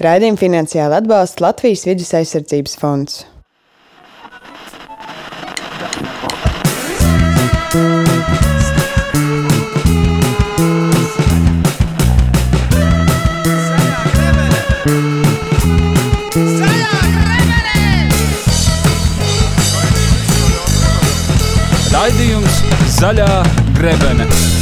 Raidījumu finansiāli atbalsta Latvijas vidus aizsardzības fonds. Raidījums Zaļā grebene.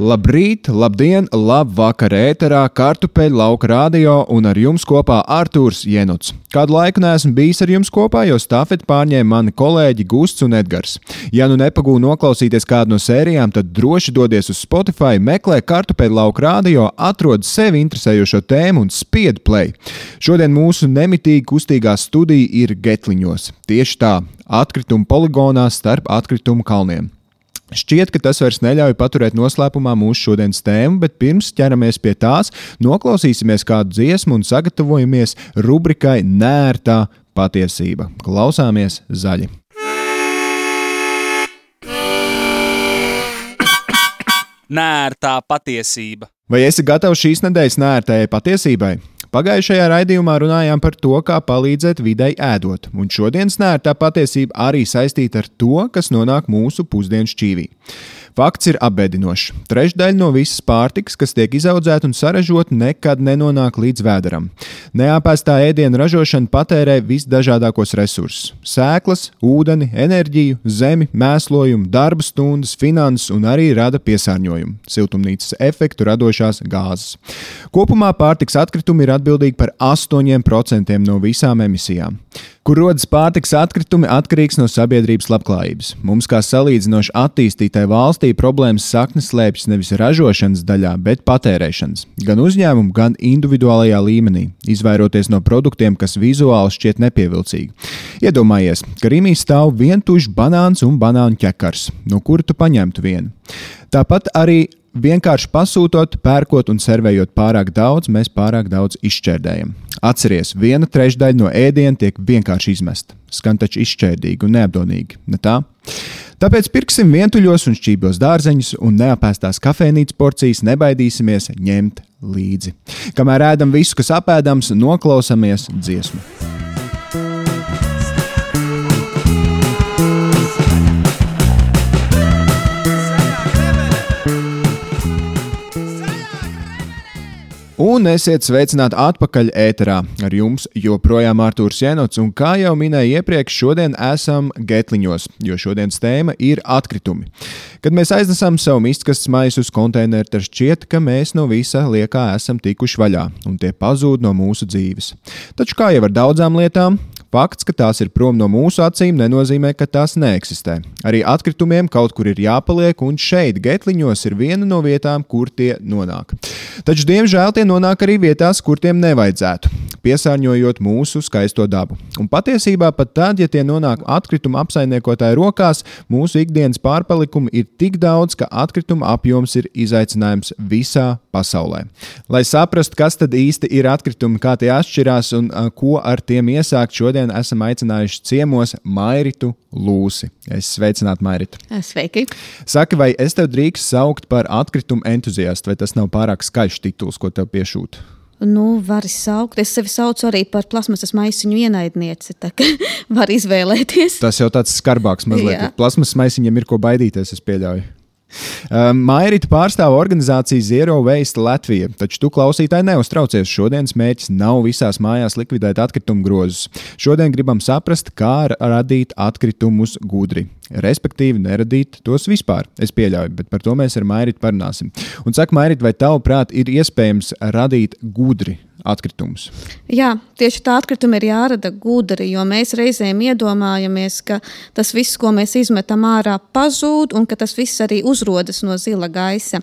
Labrīt, labdien, labvakar, ēterā, kartupeļu lauka radio un ar jums kopā Artūrs Jenuts. Kādu laiku neesmu bijis ar jums kopā, jo stafeti pārņēma mani kolēģi Gusts un Edgars. Ja nu nepagūnu noklausīties kādu no sērijām, tad droši dodies uz Spotify, meklē kartupeļu lauka radio, atrod sevi interesējošo tēmu un spied play. Šodien mūsu nemitīgi kustīgā studija ir Getliņos. Tieši tā, atkritumu poligonā starp atkritumu kalniem. Šķiet, ka tas vairs neļauj paturēt noslēpumā mūsu šodienas tēmu, bet pirms ķeramies pie tās, noklausīsimies kādu dziesmu un sagatavojamies rubrikai Nērtā patiesība. Klausāmies zaļi! Nērtā patiesība. Vai esi gatavs šīs nedēļas nērtējai patiesībai? Pagājušajā raidījumā runājām par to, kā palīdzēt videi ēdot, un šodienas nērtā patiesība arī saistīta ar to, kas nonāk mūsu pusdienu šķīvī. Fakts ir apbēdinošs. Trešdaļa no visas pārtikas, kas tiek izaudzēta un saražota, nekad nenonāk līdz vēderam. Neapēstā ēdienu ražošana patērē visdažādākos resursus - sēklas, ūdeni, enerģiju, zemi, mēslojumu, darba stundas, finanses un arī rada piesārņojumu, siltumnīcas efektu radošās gāzes. Kopumā pārtiks atkritumi ir atbildīgi par 8% no visām emisijām. Kur rodas pārtiks atkritumi, atkarīgs no sabiedrības labklājības. Mums, kā salīdzinoši attīstītai valstī, problēmas saknes slēpjas nevis ražošanas daļā, bet patērēšanas. Gan uzņēmumu, gan individuālajā līmenī, izvairoties no produktiem, kas vizuāli šķiet nepievilcīgi. Iedomājies, ka Rīgā stāv vientuļš banāns un banānu ķekars, no kura tu paņemtu vienu. Tāpat arī vienkārši pasūtot, pērkot un servējot pārāk daudz, mēs pārāk daudz izšķērdējam. Atcerieties, viena trešdaļa no ēdiena tiek vienkārši izmesta. Skan taču izšķērdīgi un neapdomīgi, ne tā? Tāpēc pirksim vientuļos un šķībos dārzeņus un neapēstās kafejnīcas porcijas nebaidīsimies ņemt līdzi. Kamēr ēdam visu, kas apēdams, noklausāmies dziesmu. Un esiet sveicināti atpakaļ ēterā. Ar jums joprojām Artūrs Jenots, un kā jau minēju iepriekš, šodien esam Getliņos, jo šodienas tēma ir atkritumi. Kad mēs aiznesam savu mistkastes maisu uz konteineru, tad šķiet, ka mēs no visa liekā esam tikuši vaļā, un tie pazūd no mūsu dzīves. Taču kā jau ar daudzām lietām, Fakts, ka tās ir prom no mūsu acīm, nenozīmē, ka tās neeksistē. Arī atkritumiem kaut kur ir jāpaliek, un šeit, Getliņos, ir viena no vietām, kur tie nonāk. Taču, diemžēl, tie nonāk arī vietās, kur tiem nevajadzētu, piesārņojot mūsu skaisto dabu. Un patiesībā pat tad, ja tie nonāk atkrituma apsaimniekotāju rokās, mūsu ikdienas pārpalikumi ir tik daudz, ka atkrituma apjoms ir izaicinājums visā pasaulē. Lai saprastu, kas tad īsti ir atkritumi, kā tie atšķirās un ko ar tiem iesākt, šodien esam aicinājuši ciemos Mairitu Lūsi. Es sveicinātu Mairitu. Sveiki! Saki, vai es tev drīkst saukt par atkritumu entuziastu, vai tas nav pārāk skaļš tituls, ko tev piešūtu? Nu, var saukt. Es sevi saucu arī par plasmasas maisiņu ienaidnieci. Tā kā var izvēlēties. Tas jau tāds skarbāks mazliet. Plasmasas maisiņiem ir ko baidīties, es pieļauju. Mairita pārstāv organizāciju Zero Waste Latvija, taču tu klausītāji neuztraucies. Šodienas mērķis nav visās mājās likvidēt atkritumu grozus. Šodien gribam saprast, kā radīt atkritumus gudri. Respektīvi, neradīt tos vispār. Es pieļauju, bet par to mēs ar Mairitu parunāsim. Un saka, Mairita, vai tavuprāt ir iespējams radīt gudri atkritumus. Jā, tieši tā atkrituma ir jārada gudri, jo mēs reizēm iedomājamies, ka tas viss, ko mēs izmetam ārā, pazūd un ka tas viss arī uzrodas no zila gaisa.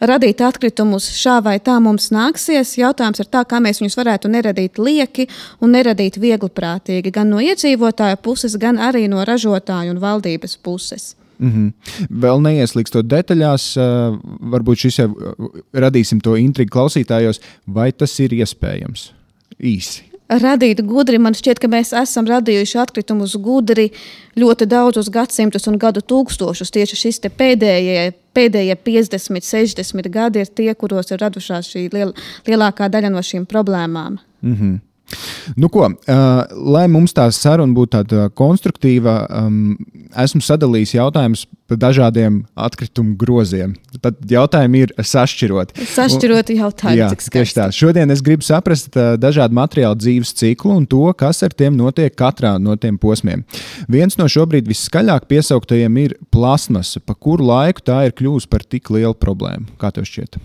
Radīt atkritumus šā vai tā mums nāksies. Jautājums ir tā, kā mēs viņus varētu neradīt lieki un neradīt viegliprātīgi gan no iedzīvotāja puses, gan arī no ražotāju un valdības puses. Mm -hmm. Vēl neieslīgstot detaļās, uh, varbūt šis jau radīsim to intrigu klausītājos, vai tas ir iespējams īsi. radīt gudri. Man šķiet, ka mēs esam radījuši atkritumus gudri ļoti daudzus gadsimtus un gadu tūkstošus. Tieši šis pēdējie, pēdējie 50, 60 gadi ir tie, kuros ir radušās šī liel, lielākā daļa no šīm problēmām. Mm -hmm. Nu, ko, lai mums tā saruna būtu tāda konstruktīva, esmu sadalījis jautājumus par dažādiem atkritumu groziem. Tad jautājumi ir sašķiroti. Sašķiroti jautājumi. Jā, tieši tā. Šodien es gribu saprast dažādu materiālu dzīves ciklu un to, kas ar tiem notiek katrā no tiem posmiem. Viens no šobrīd viskaļāk piesauktajiem ir plasmasa. Pa kuru laiku tā ir kļuvusi par tik lielu problēmu? Kā tev šķiet?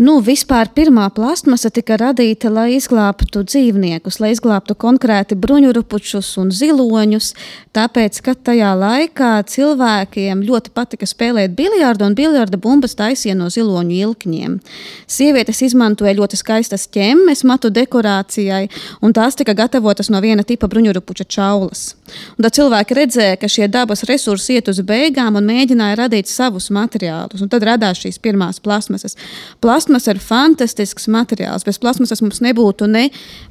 Nu, vispār pirmā plasmasa tika radīta, lai izglābtu dzīvniekus, lai izglābtu konkrēti bruņurupučus un ziloņus. Tāpēc, ka tajā laikā cilvēkiem ļoti patika spēlēt biljardu, un biljarda bumbas taisīja no ziloņu ilkņiem. Sievietes izmantoja ļoti skaistas ķemmes matu dekorācijai, un tās tika gatavotas no viena tipa bruņurupuča čaulas. Un tad cilvēki redzēja, ka šie dabas resursi iet uz beigām un mēģināja radīt savus materiālus. Un tad radās šīs pirmās plasmasas. Plasmas Plasmasa ir fantastisks materiāls. Bez plasmasas mums nebūtu ne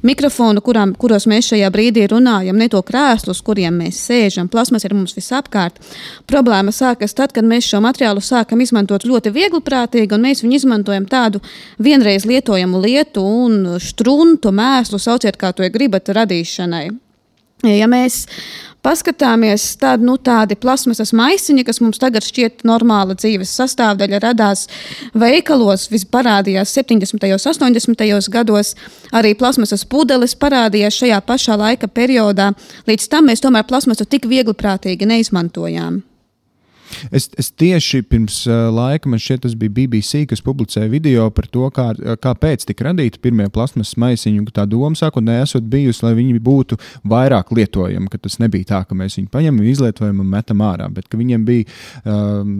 mikrofonu, kurām, kuros mēs šajā brīdī runājam, ne to krēslu, uz kuriem mēs sēžam. Plasmas ir mums visapkārt. Problēma sākas tad, kad mēs šo materiālu sākam izmantot ļoti viegliprātīgi, un mēs viņu izmantojam tādu vienreiz lietojamu lietu un struntu mēslu, sauciet kā to gribat, radīšanai. Ja mēs paskatāmies, tad nu, tādi plasmasas maisiņi, kas mums tagad šķiet normāla dzīves sastāvdaļa, radās veikalos, parādījās 70. un 80. gados. Arī plasmasas pudeles parādījās šajā pašā laika periodā. Līdz tam mēs tomēr plasmasu tik viegli prātīgi neizmantojām. Es, es tieši pirms uh, laika, man šķiet, tas bija BBC, kas publicēja video par to, kā, kāpēc tika radīti pirmie plasmas maisiņi. Tā doma sākotnēji esot bijusi, lai viņi būtu vairāk lietojami, ka tas nebija tā, ka mēs viņus paņemam, izlietojam un metam ārā, bet ka viņiem bija um,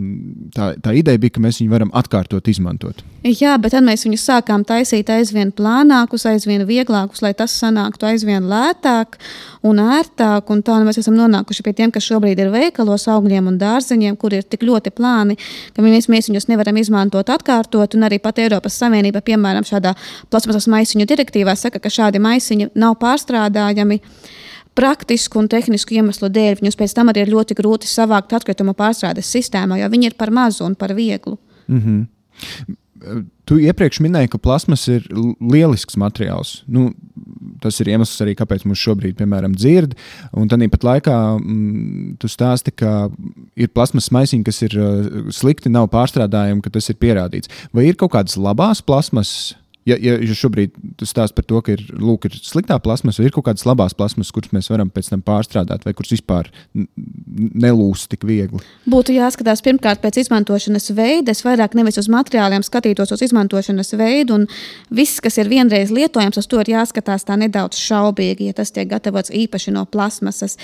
tā, tā ideja, bija, ka mēs viņus varam atkārtot izmantot. Jā, bet tad mēs viņus sākām taisīt aizvien plānākus, aizvien vieglākus, lai tas sanāktu aizvien lētāk un ērtāk. Un tā mēs esam nonākuši pie tiem, kas šobrīd ir veikalos augļiem un dārzeņiem, kur ir tik ļoti plāni, ka mēs, mēs viņus nevaram izmantot atkārtot. Un arī pat Eiropas Savienība, piemēram, šādā plasmasas maisiņu direktīvā saka, ka šādi maisiņi nav pārstrādājami praktisku un tehnisku iemeslu dēļ. Viņus pēc tam arī ir ļoti grūti savākt atkritumu pārstrādes sistēmā, jo viņi ir par mazu un par vieglu. Mm -hmm. Tu iepriekš minēji, ka plasmas ir lielisks materiāls. Nu, tas ir iemesls arī, kāpēc mums šobrīd, piemēram, dzird. Un tad pat laikā mm, tu stāsti, ka ir plasmas maisiņi, kas ir uh, slikti, nav pārstrādājami, ka tas ir pierādīts. Vai ir kaut kādas labās plasmas? Ja, ja, šobrīd tu stāst par to, ka ir, lūk, ir sliktā plasmas, vai ir kaut kādas labās plasmas, kuras mēs varam pēc tam pārstrādāt, vai kuras vispār nelūst tik viegli? Būtu jāskatās pirmkārt pēc izmantošanas veida. Es vairāk nevis uz materiāliem skatītos uz izmantošanas veidu, un viss, kas ir vienreiz lietojams, uz to ir jāskatās tā nedaudz šaubīgi, ja tas tiek gatavots īpaši no plasmasas.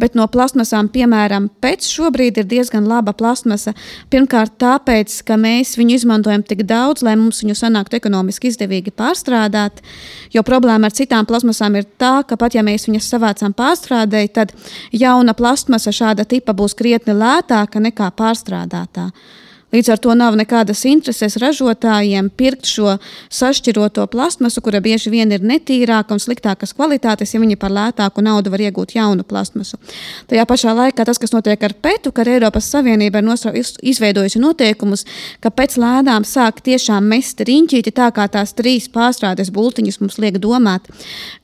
Bet no plasmasām, piemēram, pēc šobrīd ir diezgan laba plasmasa. Pirmkārt, tāpēc, ka mēs viņu izmantojam tik daudz, lai mums viņu sanāktu ekonomiski izdevīgi izdevīgi pārstrādāt. Jo problēma ar citām plasmasām ir tā, ka pat ja mēs viņas savācām pārstrādēji, tad jauna plasmasa šāda tipa būs krietni lētāka nekā pārstrādātā. Līdz ar to nav nekādas intereses ražotājiem pirkt šo sašķiroto plasmasu, kura bieži vien ir netīrāka un sliktākas kvalitātes, ja viņi par lētāku naudu var iegūt jaunu plasmasu. Tajā pašā laikā tas, kas notiek ar PETU, ka Eiropas Savienība ir izveidojusi noteikumus, ka pēc lēdām sāk tiešām mest riņķīti tā, kā tās trīs pārstrādes bultiņas mums liek domāt,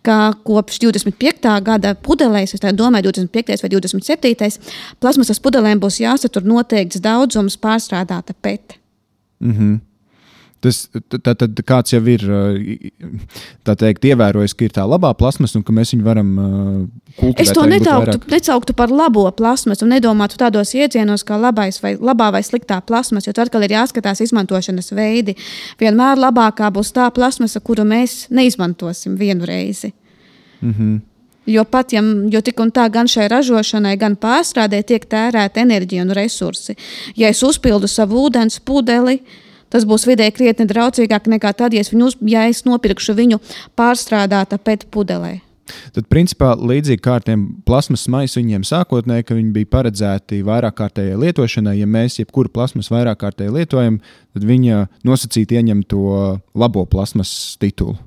ka kopš 25. gada pudelēs, es domāju, 25. vai 27. plasmasas pudelēm būs jāsatur noteikts daudzums pārstrādāt apzināta pete. Mm -hmm. Tas tad, tad kāds jau ir teikt, ievērojis, ka ir tā labā plasmasa un ka mēs viņu varam kultivēt. Es to nedauktu, necauktu par labo plasmasu un nedomātu tādos iedzienos kā labais vai, labā vai sliktā plasmasa, jo tur atkal ir jāskatās izmantošanas veidi. Vienmēr labākā būs tā plasmasa, kuru mēs neizmantosim vienu reizi. Mm -hmm. Jo pat ja jo tik un tā gan šai ražošanai, gan pārstrādē tiek tērēta enerģija un resursi. Ja es uzpildu savu ūdens pudeli, tas būs vidē krietni draudzīgāk nekā tad, ja es, viņu, ja es nopirkšu viņu pārstrādāta pēc pudelē. Tad, principā, līdzīgi kā ar tiem plasmas maisiņiem, sākotnēji, ka viņi bija paredzēti vairāk kārtējai lietošanai, ja mēs jebkuru plasmas vairāk kārtēji lietojam, tad viņa nosacīti ieņem to labo plasmas titulu.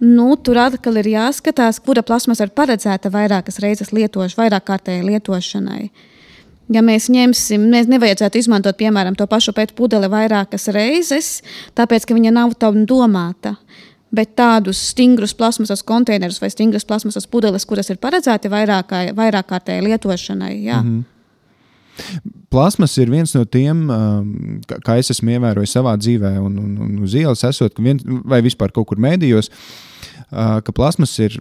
Nu, tur atkal ir jāskatās, kura plasmasa ir paredzēta vairākas reizes lietošanai, vairāk kārtēji lietošanai. Ja mēs ņemsim, mēs nevajadzētu izmantot, piemēram, to pašu pētu pudeli vairākas reizes, tāpēc, ka viņa nav tam domāta. Bet tādus stingrus plasmasas konteinerus vai stingras plasmasas pudeles, kuras ir paredzēti vairāk, vairāk kārtēji lietošanai, jā. Mm -hmm. Plasmas ir viens no tiem, um, kā es esmu ievērojis savā dzīvē, un, un, un uz ielas esot, vien, vai vispār kaut kur mēdījos. Uh, ka plasmas ir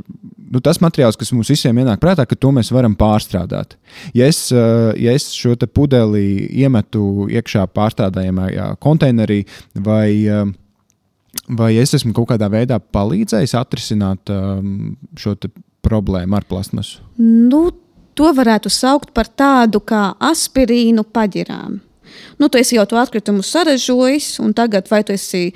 nu, tas materiāls, kas mums visiem ienāk prātā, ka to mēs varam pārstrādāt. Ja es, ja es šo pudeli iemetu iekšā pārstrādājamajā konteinerī, vai, vai es esmu kaut kādā veidā palīdzējis atrisināt šo problēmu ar plasmasu? Nu, to varētu saukt par tādu kā aspirīnu paģirām. Nu, tu esi jau to atkritumu sarežojis, un tagad vai tu esi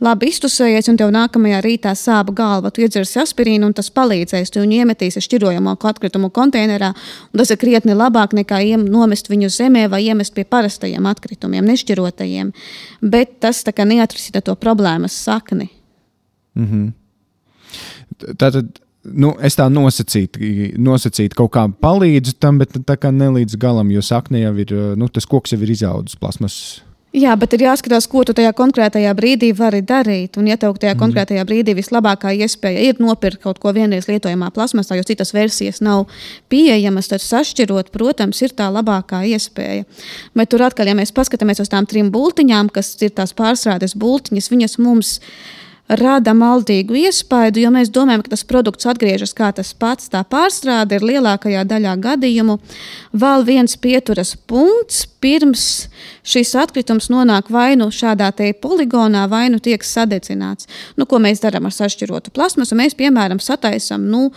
labi iztusējies, un tev nākamajā rītā sāp galva. Tu iedzersi aspirīnu, un tas palīdzēs. Tu viņu iemetīsi šķirojamo atkritumu konteinerā, un tas ir krietni labāk nekā nomest viņu zemē vai iemest pie parastajiem atkritumiem, nešķirotajiem. Bet tas neatrisina to problēmas sakni. Mm -hmm. Tātad. Nu, es tā nosacītu, nosacītu kaut kā palīdzu tam, bet tā kā ne līdz galam, jo sakne jau ir, nu, tas koks jau ir izaudzis plasmas Jā, bet ir jāskatās, ko tu tajā konkrētajā brīdī vari darīt. Un, ja tev tajā mm. konkrētajā brīdī vislabākā iespēja ir nopirkt kaut ko vienreiz lietojamā plasmasā, jo citas versijas nav pieejamas, tad sašķirot, protams, ir tā labākā iespēja. Bet tur atkal, ja mēs paskatāmies uz tām trim bultiņām, kas ir tās pārstrādes bultiņas, viņas mums ir rada maldīgu iespaidu, jo mēs domājam, ka tas produkts atgriežas kā tas pats. Tā pārstrāde ir lielākajā daļā gadījumu vēl viens pieturas punkts, pirms šis atkritums nonāk vai nu šādā poligonā, vai nu tiek sadedzināts. Nu, ko mēs darām ar sašķirotu plasmasu? Mēs, piemēram, sataisām. Nu,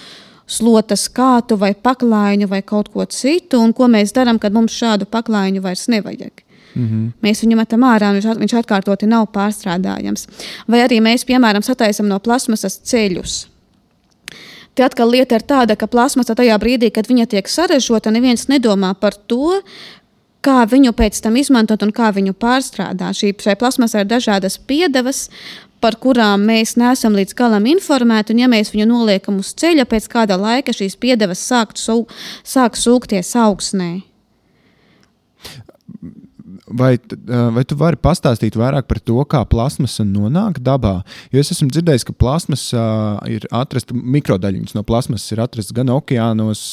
slotas kātu vai paklājiņu vai kaut ko citu, un ko mēs darām, kad mums šādu paklājiņu vairs nevajag. Mm -hmm. Mēs viņu metam ārā, un viņš atkārtoti nav pārstrādājams. Vai arī mēs, piemēram, sataisām no plasmasas ceļus. Te atkal lieta ir tāda, ka plasmasa tajā brīdī, kad viņa tiek sarežģīta, neviens nedomā par to, kā viņu pēc tam izmantot un kā viņu pārstrādāt. Šī, šai plasmasai ir dažādas piedevas, par kurām mēs neesam līdz galam informēti. Un, ja mēs viņu noliekam uz ceļa, pēc kāda laika šīs piedevas sāk, sāk sūkties augsnē. Vai, vai tu vari pastāstīt vairāk par to, kā plasmasa nonāk dabā? Jo es esmu dzirdējis, ka plasmasa ir atrasta, mikrodaļiņas no plasmasas ir atrastas gan okeānos,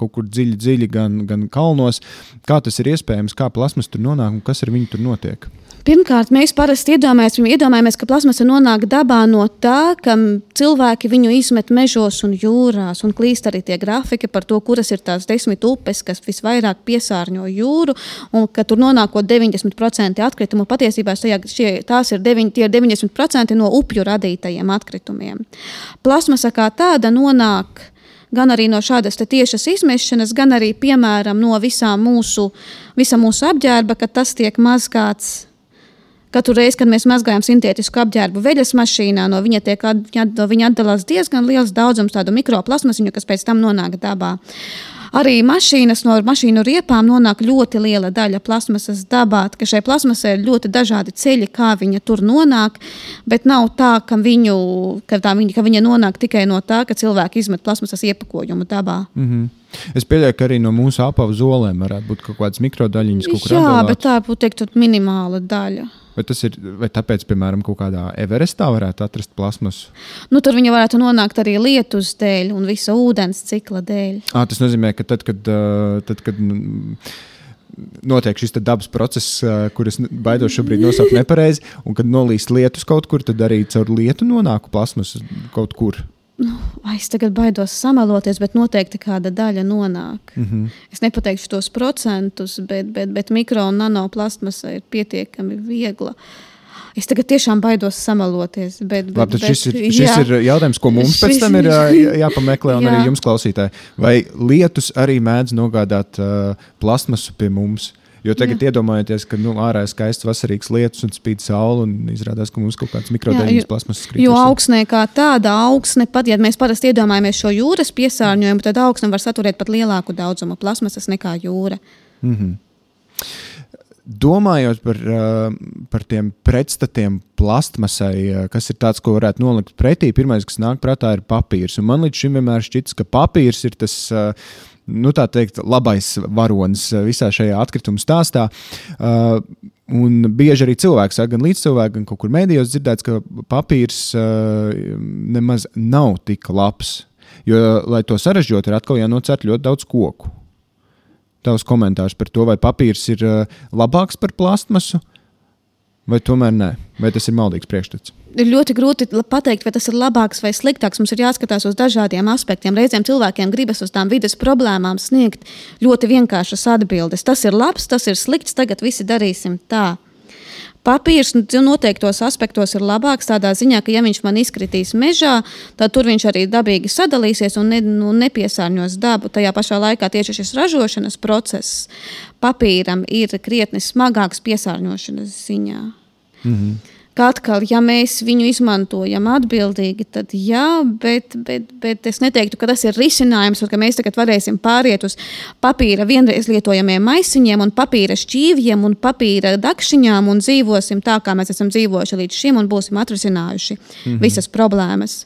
kaut kur dziļi, dziļi, gan, gan kalnos. Kā tas ir iespējams, kā plasmasa tur nonāk un kas ar viņu tur notiek? Pirmkārt, mēs parasti iedomājamies, iedomājamies, ka plasmasa nonāk dabā no tā, ka cilvēki viņu izmet mežos un jūrās. Un klīst arī tie grafiki par to, kuras ir tās desmit upes, kas visvairāk piesārņo jūru, un ka tur nonākot 90% atkritumu. Patiesībā šajā, šie, tās ir, deviņ, ir 90% no upju radītajiem atkritumiem. Plasmasa kā tāda nonāk gan arī no šādas tiešas izmešanas, gan arī piemēram no visām mūsu, visa mūsu apģērba, ka tas tiek mazgāts Katru reizi, kad mēs mazgājam sintētisku apģērbu veļas mašīnā, no viņa, tiek, no viņa atdalās diezgan liels daudzums tādu mikroplasmasiņu, kas pēc tam nonāk dabā. Arī mašīnas no mašīnu riepām nonāk ļoti liela daļa plasmasas dabā, ka šai plasmasai ir ļoti dažādi ceļi, kā viņa tur nonāk. Bet nav tā, ka, viņu, ka, tā viņa, ka viņa nonāk tikai no tā, ka cilvēki izmet plasmasas iepakojumu dabā. Mm -hmm. Es pieļauju, ka arī no mūsu apavu zolēm varētu būt kaut kādas mikrodaļiņas, kaut kur Jā, atdalāt. bet tā būtu teikt, minimāla daļa. Vai tas ir vai tāpēc, piemēram, kaut kādā Everestā varētu atrast plasmasu? Nu, tur viņa varētu nonākt arī lietus dēļ un visa ūdens cikla dēļ. À, tas nozīmē, ka tad, kad. Tad, kad Notiek šis dabas process, kurus baidos šobrīd nosaukt nepareizi, un kad nolīst lietus kaut kur, tad arī caur lietu nonāk plasmas kaut kur nu, es tagad baidos samaloties, bet noteikti kāda daļa nonāk. Mm -hmm. Es nepateikšu tos procentus, bet, bet, bet mikro un nanoplastmasa ir pietiekami viegla. Es tagad tiešām baidos samaloties. Bet, bet, Labi, bet, šis, ir, šis jā. ir jautājums, ko mums pēc tam ir jā, jāpameklē, un jā. arī jums klausītāji. Vai lietus arī mēdz nogādāt uh, plastmasu pie mums? Uh, Jo tagad Jā. iedomājieties, ka nu, ārā ir skaists vasarīgs lietus un spīd saule, un izrādās, ka mums kaut kāds mikrodaļiņas plasmas skribi. Jo augsnē kā tāda augsne, pat ja mēs parasti iedomājamies šo jūras piesārņojumu, tad augsne var saturēt pat lielāku daudzumu plasmasas nekā jūra. Mm -hmm. domājot par, uh, par tiem pretstatiem plastmasai, uh, kas ir tāds, ko varētu nolikt pretī, pirmais, kas nāk prātā, ir papīrs. Un man līdz šim vienmēr šķits, ka papīrs ir tas. Uh, Nu, tā teikt, labais varonis visā šajā atkrituma stāstā. Uh, Un bieži arī cilvēks, gan līdzcilvēki, gan kaut kur mēdījos dzirdēts, ka papīrs uh, nemaz nav tik labs. Jo, lai to sarežģītu, ir atkal jānocērt ļoti daudz koku. Tavs komentārs par to, vai papīrs ir uh, labāks par plastmasu, vai tomēr nē, vai tas ir maldīgs priekšstats ir ļoti grūti pateikt, vai tas ir labāks vai sliktāks. Mums ir jāskatās uz dažādiem aspektiem. Reizēm cilvēkiem gribas uz tām vidas problēmām sniegt ļoti vienkāršas atbildes. Tas ir labs, tas ir slikts, tagad visi darīsim tā. Papīrs nu, noteiktos aspektos ir labāks tādā ziņā, ka, ja viņš man izkritīs mežā, tad tur viņš arī dabīgi sadalīsies un ne, nu, nepiesārņos dabu. Tajā pašā laikā tieši šis ražošanas process papīram ir krietni smagāks piesārņošanas ziņā. Mm -hmm ka atkal, ja mēs viņu izmantojam atbildīgi, tad jā, bet, bet, bet es neteiktu, ka tas ir risinājums, un ka mēs tagad varēsim pāriet uz papīra vienreiz lietojamiem maisiņiem, un papīra šķīvjiem un papīra dakšiņām un dzīvosim tā, kā mēs esam dzīvojuši līdz šim, un būsim atrisinājuši mm -hmm. visas problēmas.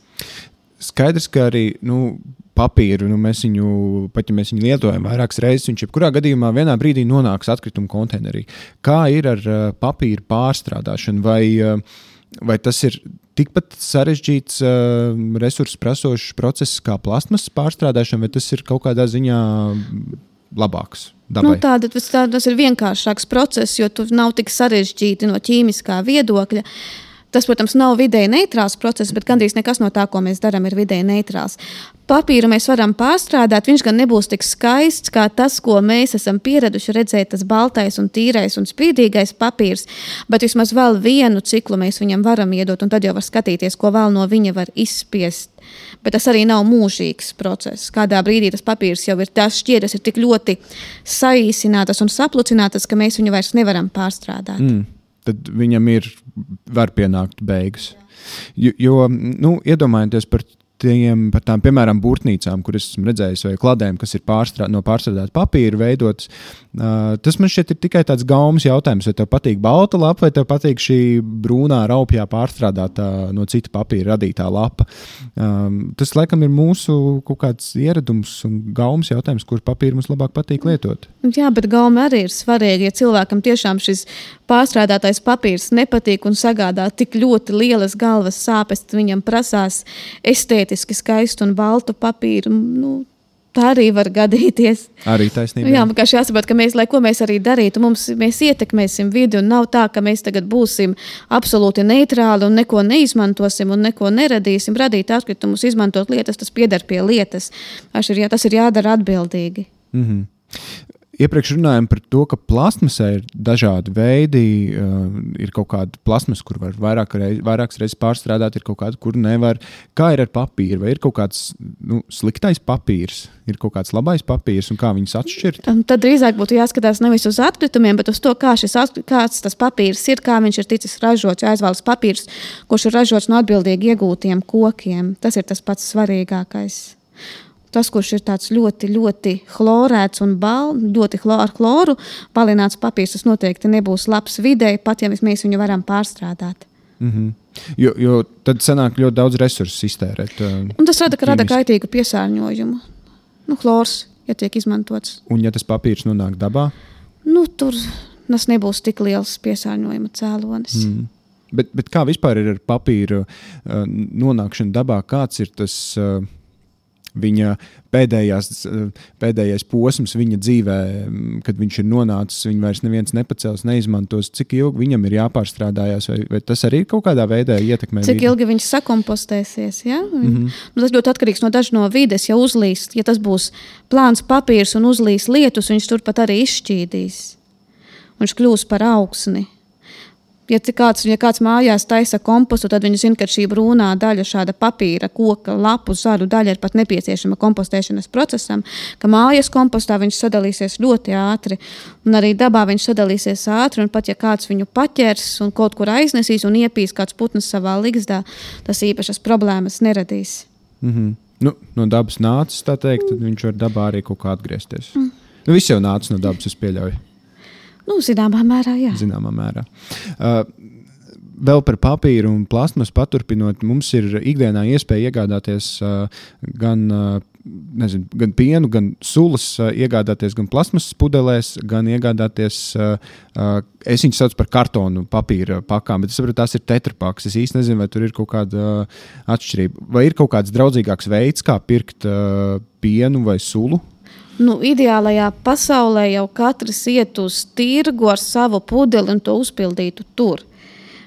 Skaidrs, ka arī nu, papīru, nu, mēs viņu, pat ja mēs viņu lietojam vairākas reizes, viņš jebkurā gadījumā vienā brīdī nonāks atkrituma konteinerī. Kā ir ar uh, papīra pārstrādāšanu? Vai, uh, vai tas ir tikpat sarežģīts, uh, resursu prasošs process kā plasmas pārstrādāšana, vai tas ir kaut kādā ziņā labāks? Dabai. Nu, tāda, tas, tā, tas ir vienkāršāks process, jo tur nav tik sarežģīti no ķīmiskā viedokļa. Tas, protams, nav vidēji neitrāls process, bet gandrīz nekas no tā, ko mēs darām, ir vidēji neitrāls papīru mēs varam pārstrādāt. Viņš gan nebūs tik skaists kā tas, ko mēs esam pieraduši redzēt, tas baltais, un tīrais un spīdīgais papīrs. Bet vismaz vēl vienu ciklu mēs viņam varam iedot, un tad jau var skatīties, ko vēl no viņa var izspiest. Bet tas arī nav mūžīgs process. Kādā brīdī tas papīrs jau ir tas šķieras, ir tik ļoti saīsinātas un saplucinātas, ka mēs viņu vairs nevaram pārstrādāt. Mm. Tad viņam ir, var pienākt beigas. Jo, jo nu, iedomājieties par tiem, par tām, piemēram, būrtnīcām, kuras esmu redzējis, vai kladēm, kas ir pārstrā, no pārstrādāta papīra veidotas. Uh, tas man šķiet tikai tāds gaumas jautājums, vai tev patīk balta lapa, vai tev patīk šī brūnā raupjā pārstrādātā no cita papīra radītā lapa. Um, tas, laikam, ir mūsu kaut kāds ieradums un gaumas jautājums, kurš papīru mums labāk patīk lietot. Jā, bet gauma arī ir svarīga. Ja cilvēkam tiešām šis pārstrādātais papīrs nepatīk un sagādā tik ļoti lielas galvas sāpes, tad viņam prasās estētiski skaistu un baltu papīru. Nu, Tā arī var gadīties. Arī taisnība. Jā, vienkārši jāsaprot, ka mēs, lai ko mēs arī darītu, mums, mēs ietekmēsim vidi. Nav tā, ka mēs tagad būsim absolūti neitrāli un neko neizmantosim un neko neradīsim. Radīt atkritumus, izmantot lietas, tas pieder pie lietas. Tas ir, tas ir jādara atbildīgi. Mm -hmm. Iepriekš runājām par to, ka plasmasē ir dažādi veidi. Uh, ir kaut kāda plasmasa, kur var vairāk reiz, vairākas reizes pārstrādāt, ir kaut kāda, kur nevar. Kā ir ar papīru? Vai ir kaut kāds nu, sliktais papīrs, ir kaut kāds labais papīrs un kā viņus atšķirt? Tad drīzāk būtu jāskatās nevis uz atkritumiem, bet uz to, kā šis, kāds tas papīrs ir, kā viņš ir ticis ražots. Aizvēlas papīrs, kurš ir ražots no atbildīgi iegūtiem kokiem. Tas ir tas pats svarīgākais. Tas, kurš ir tāds ļoti, ļoti chlorēts un bal, ļoti chlor, ar chloru palināts papīrs, tas noteikti nebūs labs videi, pat ja mēs viņu varam pārstrādāt. Mm -hmm. jo, jo tad sanāk ļoti daudz resursu iztērēt. Uh, un tas rada, rada kaitīgu piesārņojumu. Nu, chlors, ja tiek izmantots. Un ja tas papīrs nonāk dabā? Nu, tur tas nebūs tik liels piesārņojuma cēlonis. Mm. Bet, bet kā vispār ir ar papīra uh, nonākšanu dabā? Kāds ir tas? Uh, Viņa pēdējās, pēdējais posms viņa dzīvē, kad viņš ir nonācis, viņu vairs neviens nepacels, neizmantos. Cik ilgi viņam ir jāpārstrādājas, vai, vai tas arī kaut kādā veidā ietekmē? Cik ilgi viņš sakompostēsies? Ja? Mm -hmm. nu, tas ļoti atkarīgs no dažas no vides. Ja uzlīs, ja tas būs plāns papīrs un uzlīs lietus, viņš turpat arī izšķīdīs. Viņš kļūs par augsni. Ja kāds, ja kāds mājās taisa kompostu, tad viņi zina, ka šī brūnā daļa, šāda papīra, koka, lapu, zaru daļa ir pat nepieciešama kompostēšanas procesam, ka mājas kompostā viņš sadalīsies ļoti ātri, un arī dabā viņš sadalīsies ātri, un pat ja kāds viņu paķers un kaut kur aiznesīs un iepīs kāds putns savā ligzdā, tas īpašas problēmas neradīs. Mm -hmm. nu, no dabas nācis, tā teikt, tad viņš var dabā arī kaut kā atgriezties. Mm. Nu, viss jau nāca no dabas, es pieļauju. Nu, zināmā mērā, jā. Zināmā mērā. Uh, vēl par papīru un plasmasu paturpinot, mums ir ikdienā iespēja iegādāties uh, gan, uh, nezinu, gan pienu, gan sulas, uh, iegādāties gan plasmasas pudelēs, gan iegādāties, uh, uh, es viņus saucu par kartonu papīra pakām, bet es saprotu, tās ir tetrapaks. Es īsti nezinu, vai tur ir kaut kāda uh, atšķirība. Vai ir kaut kāds draudzīgāks veids, kā pirkt uh, pienu vai sulu? Nu, ideālajā pasaulē jau katrs iet uz tirgu ar savu pudeli un to uzpildītu tur.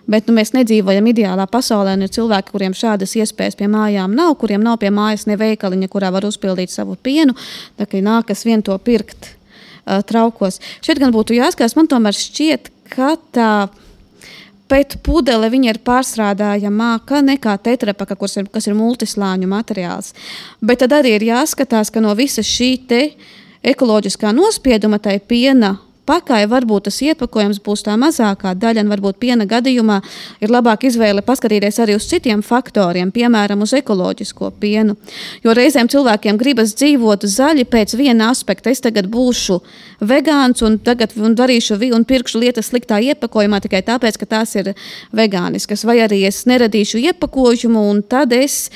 Bet nu, mēs nedzīvojam ideālā pasaulē, un ir cilvēki, kuriem šādas iespējas pie mājām nav, kuriem nav pie mājas ne veikaliņa, kurā var uzpildīt savu pienu. Tā kā nākas vien to pirkt uh, traukos. Šeit gan būtu jāskatās, man tomēr šķiet, ka tā pēc pudele ir pārstrādājamāka nekā tetrapaka, kas ir, kas ir multislāņu materiāls. Bet tad arī ir jāskatās, ka no visa šī ekoloģiskā nospieduma tai piena pakai varbūt tas iepakojums būs tā mazākā daļa, un varbūt piena gadījumā ir labāk izvēle paskatīties arī uz citiem faktoriem, piemēram, uz ekoloģisko pienu. Jo reizēm cilvēkiem gribas dzīvot zaļi pēc viena aspekta. Es tagad būšu vegāns un tagad un darīšu un pirkšu lietas sliktā iepakojumā tikai tāpēc, ka tās ir vegāniskas, vai arī es neradīšu iepakojumu un tad es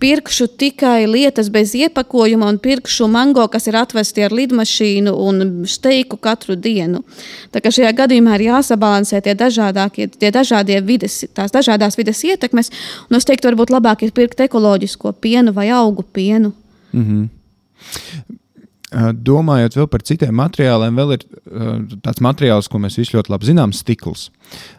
pirkšu tikai lietas bez iepakojuma un pirkšu mango, kas ir atvesti ar lidmašīnu un steiku katru dienu. Tā kā šajā gadījumā ir jāsabalansē tie, tie dažādie vides, tās dažādās vides ietekmes, un es teiktu, varbūt labāk ir pirkt ekoloģisko pienu vai augu pienu. Mm -hmm. Domājot vēl par citiem materiāliem, vēl ir tāds materiāls, ko mēs visi ļoti labi zinām, stikls.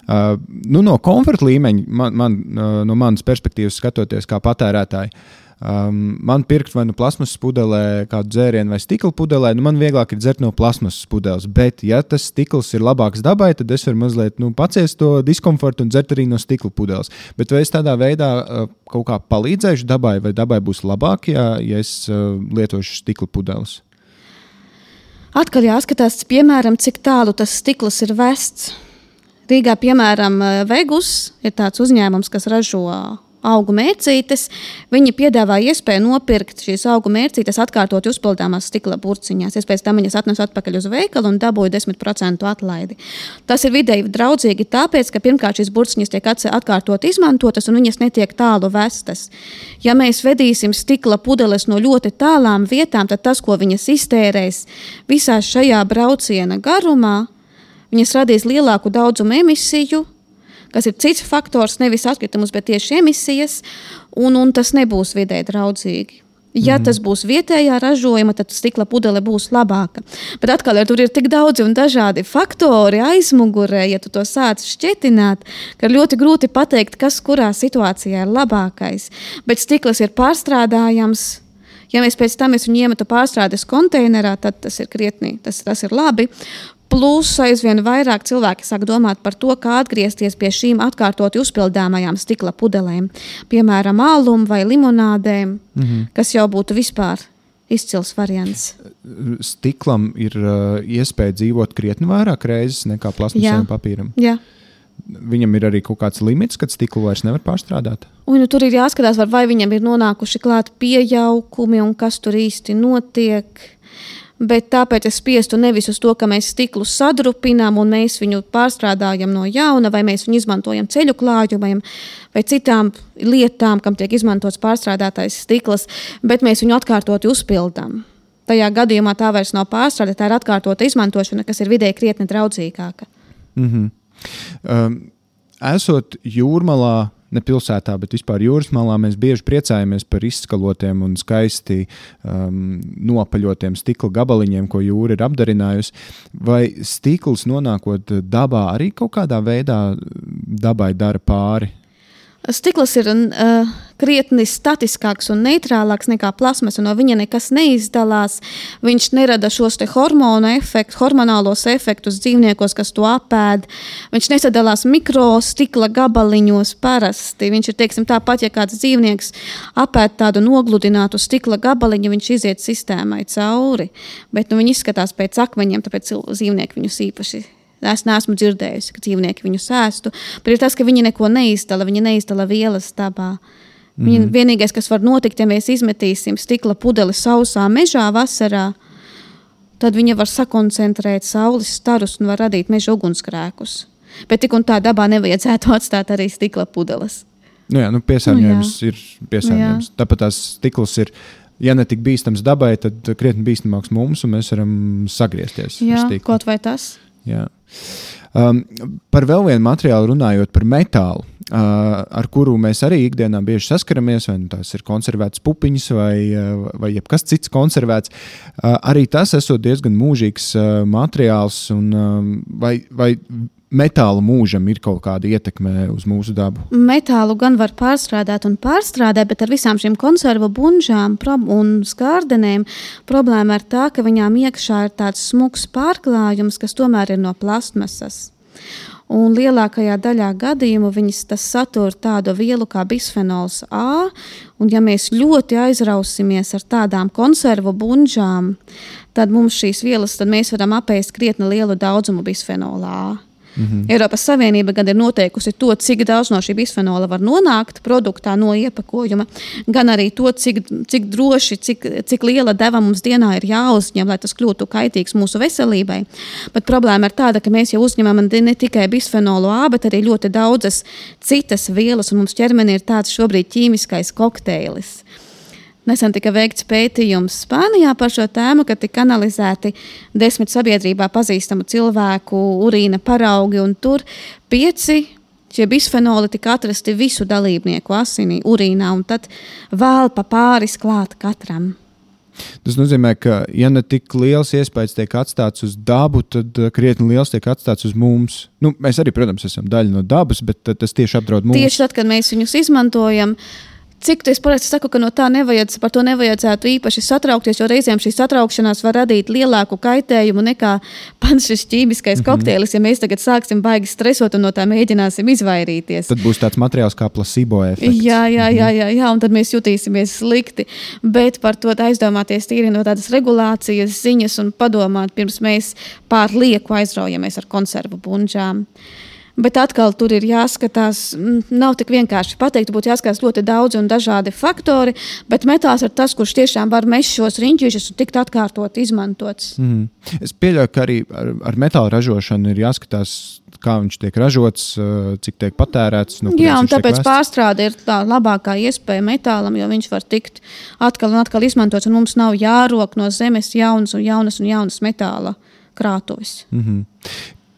Nu, no komforta līmeņa, man, man, no manas perspektīvas skatoties, kā patērētāji, Um, man pirkt vai nu plasmasas pudelē, kādu dzērienu vai stikla pudelē, nu man vieglāk ir dzert no plasmasas pudeles. Bet, ja tas stikls ir labāks dabai, tad es varu mazliet nu, paciest to diskomfortu un dzert arī no stikla pudeles. Bet vai es tādā veidā kaut kā palīdzēšu dabai, vai dabai būs labāk, ja, ja es lietošu stikla pudeles? Atkal jāskatās, piemēram, cik tālu tas stikls ir vests. Rīgā, piemēram, Vegus ir tāds uzņēmums, kas ražo augu mērcītes. Viņi piedāvā iespēju nopirkt šīs augu mērcītes atkārtot uzpildāmās stikla burciņās. Es pēc tam viņas atnesu atpakaļ uz veikalu un dabūju 10% atlaidi. Tas ir vidēji draudzīgi, tāpēc, ka pirmkārt šīs burciņas tiek atkārtot izmantotas un viņas netiek tālu vestas. Ja mēs vedīsim stikla pudeles no ļoti tālām vietām, tad tas, ko viņas iztērēs visā šajā brauciena garumā, viņas radīs lielāku daudzumu emisiju, kas ir cits faktors, nevis atkritumus, bet tieši emisijas, un, un tas nebūs vidē draudzīgi. Ja mm. tas būs vietējā ražojuma, tad stikla pudele būs labāka. Bet atkal, ja tur ir tik daudzi un dažādi faktori aizmugurē, ja tu to sāc šķietināt, ka ir ļoti grūti pateikt, kas kurā situācijā ir labākais. Bet stikls ir pārstrādājams. Ja mēs pēc tam viņu iemetam pārstrādes konteinerā, tad tas ir krietni, tas, tas ir labi. Plus aizvien vairāk cilvēki sāk domāt par to, kā atgriezties pie šīm atkārtoti uzpildāmajām stikla pudelēm, piemēram, alum vai limonādēm, mm -hmm. kas jau būtu vispār izcils variants. Stiklam ir uh, iespēja dzīvot krietni vairāk reizes nekā plasmasam papīram. Jā. Viņam ir arī kaut kāds limits, kad stiklu vairs nevar pārstrādāt. Un, nu, tur ir jāskatās, vai viņam ir nonākuši klāt pieaugumi un kas tur īsti notiek bet tāpēc es spiestu nevis uz to, ka mēs stiklu sadrupinām un mēs viņu pārstrādājam no jauna, vai mēs viņu izmantojam ceļu klājumiem vai citām lietām, kam tiek izmantots pārstrādātais stikls, bet mēs viņu atkārtoti uzpildām. Tajā gadījumā tā vairs nav pārstrāde, tā ir atkārtota izmantošana, kas ir vidēji krietni draudzīgāka. Mm -hmm. um, esot jūrmalā, ne pilsētā, bet vispār jūras malā, mēs bieži priecājamies par izskalotiem un skaisti um, nopaļotiem stikla gabaliņiem, ko jūra ir apdarinājusi. Vai stikls nonākot dabā arī kaut kādā veidā dabai dara pāri? Stikls ir uh, krietni statiskāks un neitrālāks nekā plasmas, un no viņa nekas neizdalās. Viņš nerada šos hormonu efektus, hormonālos efektus dzīvniekos, kas to apēd. Viņš nesadalās mikrostikla gabaliņos parasti. Viņš ir teiksim, tāpat, ja kāds dzīvnieks apēd tādu nogludinātu stikla gabaliņu, viņš iziet sistēmai cauri. Bet nu, viņi izskatās pēc akmeņiem, tāpēc dzīvnieki viņus īpaši Es neesmu dzirdējusi, ka dzīvnieki viņu sēstu, bet ir tas, ka viņi neko neizdala, viņi neizdala vielas dabā. Mm. Vienīgais, kas var notikt, ja mēs izmetīsim stikla pudeli sausā mežā vasarā, tad viņa var sakoncentrēt saules starus un var radīt meža ugunsgrēkus. Bet tik un tā dabā nevajadzētu atstāt arī stikla pudeles. Nu jā, nu piesārņojums nu jā. ir piesārņojums. Nu Tāpat tās stikls ir. Ja ne tik bīstams dabai, tad krietni bīstamāks mums, un mēs varam sagriezties. Jā, kaut vai tas. Jā. Um, par vēl vienu materiālu runājot par metālu, ar kuru mēs arī ikdienā bieži saskaramies, vai nu tās ir konservētas pupiņas vai, vai kas cits konservēts. Arī tas esot diezgan mūžīgs materiāls, un, vai, vai metāla mūžam ir kaut kāda ietekme uz mūsu dabu? Metālu gan var pārstrādāt un pārstrādāt, bet ar visām šīm konservu bunžām un skārdenēm problēma ir tā, ka viņām iekšā ir tāds smags pārklājums, kas tomēr ir no plastmasas. Un lielākajā daļā gadījumu viņas satur tādu vielu kā bisfenols A. Un, ja mēs ļoti aizrausimies ar tādām konservu bunžām, tad mums šīs vielas, tad mēs varam apēst krietni lielu daudzumu bisfenola A. Mm -hmm. Eiropas Savienība gan ir noteikusi to, cik daudz no šī bisfenola var nonākt produktā no iepakojuma, gan arī to, cik, cik droši, cik, cik liela deva mums dienā ir jāuzņem, lai tas kļūtu kaitīgs mūsu veselībai. Bet problēma ir tāda, ka mēs jau uzņemam ne tikai bisfenolu A, bet arī ļoti daudzas citas vielas, un mums ķermenī ir tāds šobrīd ķīmiskais kokteilis. Nesen tika veikts pētījums Spānijā par šo tēmu, kad tika analizēti desmit sabiedrībā pazīstamu cilvēku urīna paraugi, un tur pieci šie bisfenoli tika atrasti visu dalībnieku asinī, urīnā, un tad vēl pa pāris klāt katram. Tas nozīmē, ka, ja ne tik liels iespējas tiek atstāts uz dabu, tad uh, krietni liels tiek atstāts uz mums. Nu, mēs arī, protams, esam daļa no dabas, bet uh, tas tieši apdraud mūsu. Tieši tad, kad mēs viņus izmantojam, uh, Cik es parasti saku, ka no tā nevajadz, par to nevajadzētu īpaši satraukties, jo reizēm šī satraukšanās var radīt lielāku kaitējumu nekā pats šis ķīmiskais mm -hmm. kokteilis. Ja mēs tagad sāksim baigi stresot un no tā mēģināsim izvairīties, tad būs tāds materiāls kā placebo efekts. Jā, jā, jā, jā, jā un tad mēs jutīsimies slikti. Bet par to aizdomāties tīri no tādas regulācijas ziņas un padomāt, pirms mēs pārlieku aizraujamies ar konservu bunžām. Bet atkal tur ir jāskatās, nav tik vienkārši pateikt, būtu jāskatās ļoti daudz un dažādi faktori, bet metāls ir tas, kurš tiešām var mest šos riņķīšus un tikt atkārtot izmantots. Mm. Es pieļauju, ka arī ar, ar metāla ražošanu ir jāskatās, kā viņš tiek ražots, cik tiek patērēts. No Jā, un tāpēc pārstrāde ir tā labākā iespēja metālam, jo viņš var tikt atkal un atkal izmantots, un mums nav jārok no zemes jaunas un jaunas un jaunas metāla krātuves. Mm -hmm.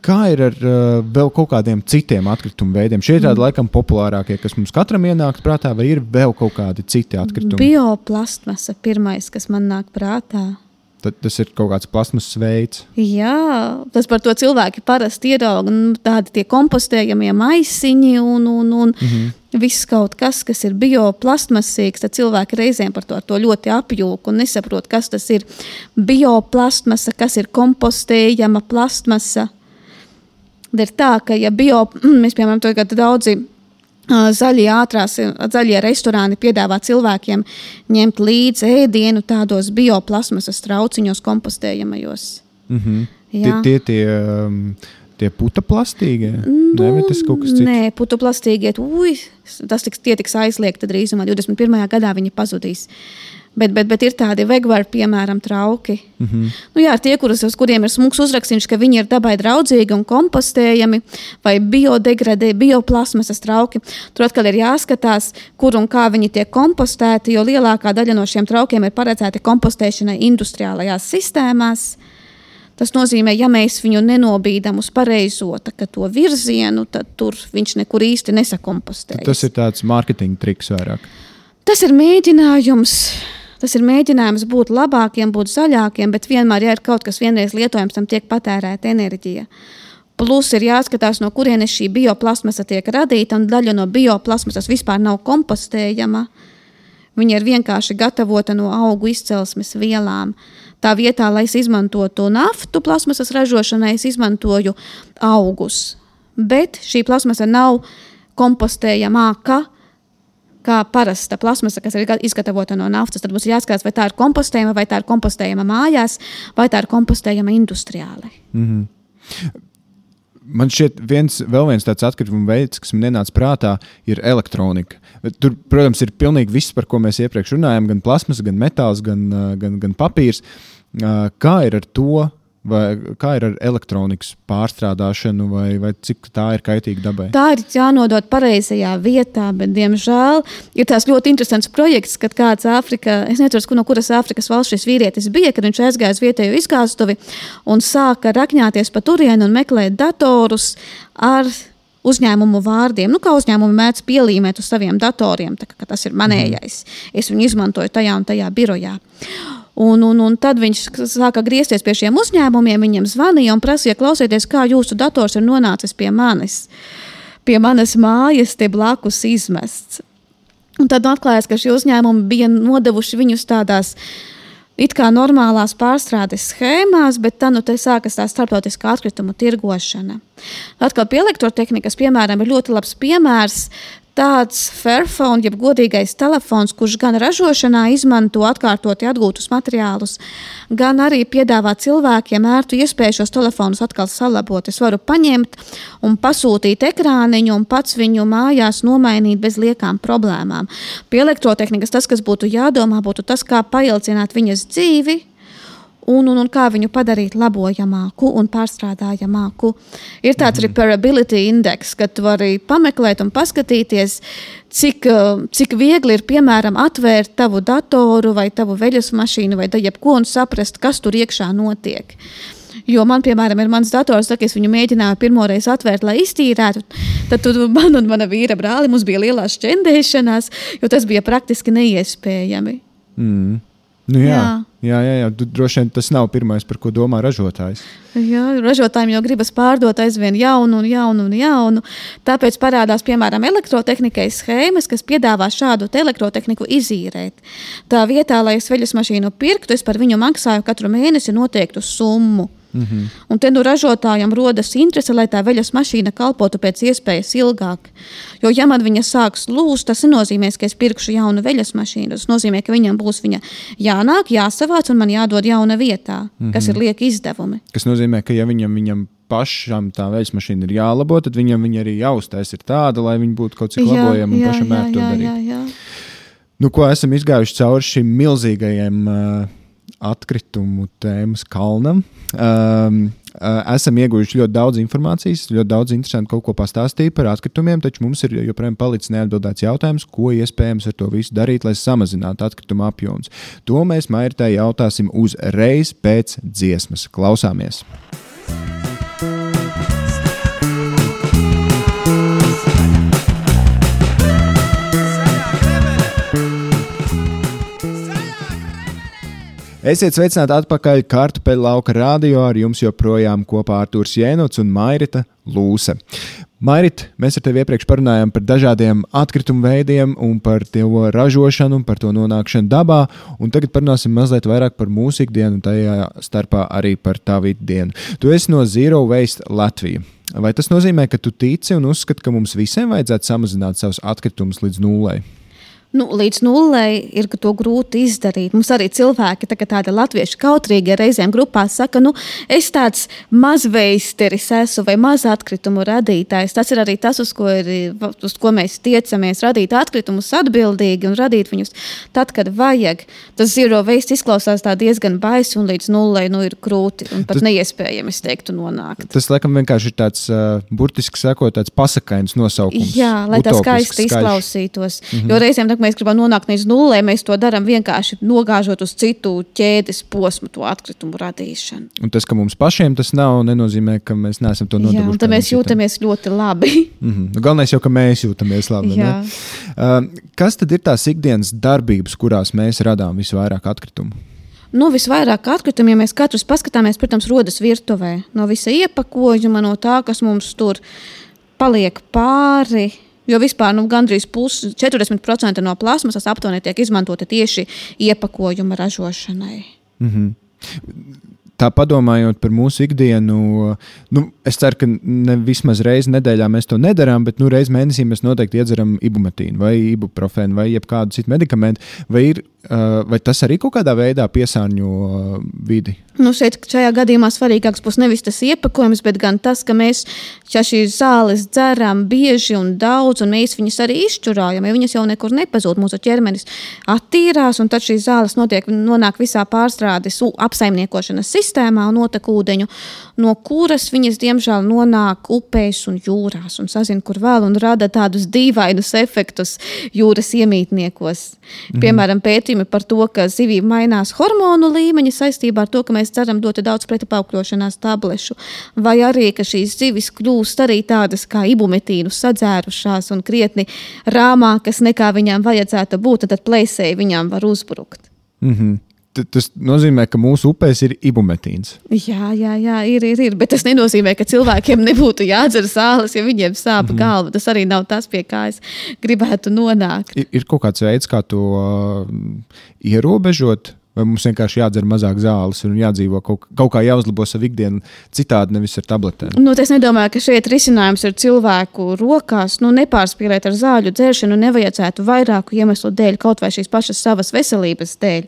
Kā ir ar uh, vēl kaut kādiem citiem atkritumu veidiem? Šie ir tādi mm. laikam populārākie, kas mums katram ienāk prātā, vai ir vēl kaut kādi citi atkritumi? Bioplastmasa pirmais, kas man nāk prātā. Tad tas ir kaut kāds plasmasas veids. Jā, tas par to cilvēki parasti ierauga. Nu, tādi tie kompostējamie maisiņi un, un, un mm -hmm. viss kaut kas, kas ir bioplastmasīgs. Tad cilvēki reizēm par to, to ļoti apjūka un nesaprot, kas tas ir bioplastmasa, kas ir kompostējama plastmasa ir tā, ka, ja bio, mēs piemēram tagad daudzi zaļie ātrās, zaļie restorāni piedāvā cilvēkiem ņemt līdzi ēdienu tādos bioplasmasas trauciņos, kompostējamajos. Mm -hmm. Tie, tie, tie, um, tie putaplastīgie? Nu, Nē, tas kaut kas cits. Nē, putaplastīgie, ui, tas tiks, tiks aizliegti drīzumā. 21. gadā viņi pazudīs. Uh, Bet, bet, bet ir tādi vegvari, piemēram, trauki. Mm -hmm. nu, jā, tie, kurus, uz kuriem ir smūgs uzrakstīts, ka viņi ir dabai draudzīgi un kompostējami, vai biodegradē, bioplasmasas trauki. Tur atkal ir jāskatās, kur un kā viņi tiek kompostēti, jo lielākā daļa no šiem traukiem ir paredzēti kompostēšanai industriālajās sistēmās. Tas nozīmē, ja mēs viņu nenobīdam uz pareizo to virzienu, tad tur viņš nekur īsti nesakompostē. Tas ir tāds mārketinga triks vairāk. Tas ir mēģinājums Tas ir mēģinājums būt labākiem, būt zaļākiem, bet vienmēr, ja ir kaut kas vienreiz lietojams, tam tiek patērēta enerģija. Plus ir jāskatās, no kurienes šī bioplasmasa tiek radīta, un daļa no bioplasmasas vispār nav kompostējama. Viņa ir vienkārši gatavota no augu izcelsmes vielām. Tā vietā, lai es izmantotu naftu plasmasas ražošanai, es izmantoju augus. Bet šī plasmasa nav kompostējamāka kā parasta plasmasa, kas ir izgatavota no naftas. Tad mums ir jāskatās, vai tā ir kompostējama, vai tā ir kompostējama mājās, vai tā ir kompostējama industriāli. Mm -hmm. Man šķiet, viens, viens tāds atkrituma veids, kas man ienāca prātā, ir elektronika. Tur, protams, ir pilnīgi viss, par ko mēs iepriekš runājām, gan plasmas, gan metāls, gan, gan, gan papīrs. Kā ir ar to? Vai kā ir ar elektronikas pārstrādāšanu, vai, vai cik tā ir kaitīga dabai? Tā ir jānodod pareizajā vietā, bet, diemžēl, ir tāds ļoti interesants projekts, kad kāds Āfrikā, es nezinu, no kuras Āfrikas valsts šis vīrietis bija, kad viņš aizgāja uz vietējo izgāstuvi un sāka rakņāties pa turieni un meklēt datorus ar uzņēmumu vārdiem. Nu, kā uzņēmumi mēdz pielīmēt uz saviem datoriem, tā, tas ir manējais. Es viņu izmantoju tajā un tajā birojā. Un, un, un tad viņš sāka griezties pie šiem uzņēmumiem, viņiem zvanīja un prasīja, klausieties, kā jūsu dators ir nonācis pie manis, pie manas mājas, te blakus izmests. Un tad atklājās, ka šie uzņēmumi bija nodevuši viņus tādās it kā normālās pārstrādes schēmās, bet tad nu, sākas tā starptautiskā atkrituma tirgošana. Atkal pie elektrotehnikas, piemēram, ir ļoti labs piemērs tāds Fairphone, jeb godīgais telefons, kurš gan ražošanā izmanto atkārtoti atgūtus materiālus, gan arī piedāvā cilvēkiem ērtu iespēju šos telefonus atkal salabot. Es varu paņemt un pasūtīt ekrāniņu un pats viņu mājās nomainīt bez liekām problēmām. Pie elektrotehnikas tas, kas būtu jādomā, būtu tas, kā paildzināt viņas dzīvi un, un, un kā viņu padarīt labojamāku un pārstrādājamāku. Ir tāds mm. reparability index, ka tu vari pameklēt un paskatīties, cik, eh, cik viegli ir piemēram atvērt tavu datoru vai tavu veļas mašīnu vai jebko un saprast, kas tur iekšā notiek. Jo man, piemēram, ir mans dators, kad es viņu mēģināju pirmo reizi atvērt, lai iztīrētu. Tad man un mana vīra brāli mums bija lielās čendēšanās, jo tas bija praktiski neiespējami. Mm. Nu, jā, jā. Jā, jā, jā. droši vien tas nav pirmais, par ko domā ražotājs. Jā, ražotājiem jau gribas pārdot aizvien jaunu un jaunu un jaunu. Tāpēc parādās, piemēram, elektrotehnikai schēmas, kas piedāvā šādu elektrotehniku izīrēt. Tā vietā, lai es veļas mašīnu pirktu, es par viņu maksāju katru mēnesi noteiktu summu. Mm -hmm. Un te nu ražotājam rodas interese, lai tā veļas mašīna kalpotu pēc iespējas ilgāk. Jo, ja man viņa sāks lūst, tas nenozīmē, ka es pirkšu jaunu veļas mašīnu. Tas nozīmē, ka viņam būs viņa jānāk, jāsavāc un man jādod jauna vietā, mm -hmm. kas ir lieki izdevumi. Tas nozīmē, ka ja viņam, viņam pašam tā veļas mašīna ir jālabo, tad viņam viņa arī jāuztais ir tāda, lai viņa būtu kaut cik labojama un pašam ērti to darīt. Jā, jā. Nu, ko esam izgājuši cauri šim milzīgajam uh, atkritumu tēmas kalnam. Um, esam ieguvuši ļoti daudz informācijas, ļoti daudz interesantu kaut ko pastāstīt par atkritumiem, taču mums ir joprojām palicis neatbildēts jautājums, ko iespējams ar to visu darīt, lai samazinātu atkritumu apjomus. To mēs Mairtai jautāsim uzreiz pēc dziesmas. Klausāmies! Esiet sveicināti atpakaļ kartupeļu lauka radio. Ar jums joprojām kopā Arthurs Jēnots un Mairita Lūse. Mairita, mēs ar tevi iepriekš parunājām par dažādiem atkritumu veidiem un par to ražošanu, par to nonākšanu dabā. Tagad parunāsim mazliet vairāk par mūsu ikdienu, un tajā starpā arī par tavu ikdienu. Tu esi no Zero Waste Latvija. Vai tas nozīmē, ka tu tici un uzskati, ka mums visiem vajadzētu samazināt savus atkritumus līdz nulai? Nu, līdz nulei ir to grūti izdarīt. Mums arī cilvēki, tā, tādi latvieši kautrīgi reizēm grupā saka, nu, es tāds mazveisteris esmu vai maz atkritumu radītājs. Tas ir arī tas, uz ko, ir, uz ko mēs tiecamies, radīt atkritumus atbildīgi un radīt viņus tad, kad vajag. Tas zero waste izklausās diezgan baisi un līdz nulei nu, ir grūti un pat tas, neiespējami, es teiktu, nonākt. Tas, laikam, vienkārši ir tāds uh, burtiski sakot, tāds pasakains nosaukums. Jā, lai tas skaisti izklausītos. Mm -hmm. Jo reizēm tā, mēs gribam nonākt līdz nulē, mēs to darām vienkārši nogāžot uz citu ķēdes posmu, to atkritumu radīšanu. Un tas, ka mums pašiem tas nav, nenozīmē, ka mēs neesam to nodarbojušies. Tad mēs jūtamies citam. ļoti labi. mm -hmm. Galvenais jau, ka mēs jūtamies labi. Uh, kas tad ir tās ikdienas darbības, kurās mēs radām visvairāk atkritumu? Nu, visvairāk atkritumu, ja mēs katrs paskatāmies, protams, rodas virtuvē. No visa iepakojuma, no tā, kas mums tur paliek pāri, Jo vispār nu, gandrīz pusi, 40% no plasmasas aptuveni tiek izmantota tieši iepakojuma ražošanai. Mm -hmm. Tā padomājot par mūsu ikdienu, nu, es ceru, ka ne vismaz reizi nedēļā mēs to nedarām, bet nu, reizē mēnesī mēs noteikti iedzeram ibumetīnu vai ibuprofēnu vai kādu citu medikamentu. Vai ir vai tas arī kaut kādā veidā piesārņo uh, vidi? Nu, šeit, šajā gadījumā svarīgāks būs nevis tas iepakojums, bet gan tas, ka mēs šīs zāles dzeram bieži un daudz, un mēs viņas arī izšķurājam. Ja viņas jau nekur nepazūd, mūsu ķermenis attīrās, un tad šīs zāles notiek, nonāk visā pārstrādes apsaimniekošanas sistēmā un notek ūdeņu, no kuras viņas diemžēl nonāk upēs un jūrās un sazina, kur vēl, un rada tādus dīvainus efektus jūras iemītniekos. Mhm. Piemēram, pētījumi par to, ka zivīm mainās hormonu līmeņi saistībā ar to, ka mēs dzeram ļoti daudz pretipaukļošanās tablešu, vai arī, ka šīs zivis kļūst arī tādas kā ibumetīnu sadzērušās un krietni rāmākas nekā viņām vajadzētu būt, tad plēsēji viņām var uzbrukt. Mm -hmm. Tas nozīmē, ka mūsu upēs ir ibumetīns. Jā, jā, jā ir, ir, ir. Bet tas nenozīmē, ka cilvēkiem nebūtu jādzer sāles, ja viņiem sāp mm -hmm. galva. Tas arī nav tas, pie kā es gribētu nonākt. Ir, ir kaut kāds veids, kā to uh, ierobežot. Vai mums vienkārši jādzer mazāk zāles un jādzīvo kaut, kaut kā jāuzlabo savu ikdienu, citādi nevis ar tabletēm? Nu, es nedomāju, ka šeit risinājums ir cilvēku rokās. Nu, nepārspīlēt ar zāļu dzēršanu nevajadzētu vairāku iemeslu dēļ, kaut vai šīs pašas savas veselības dēļ.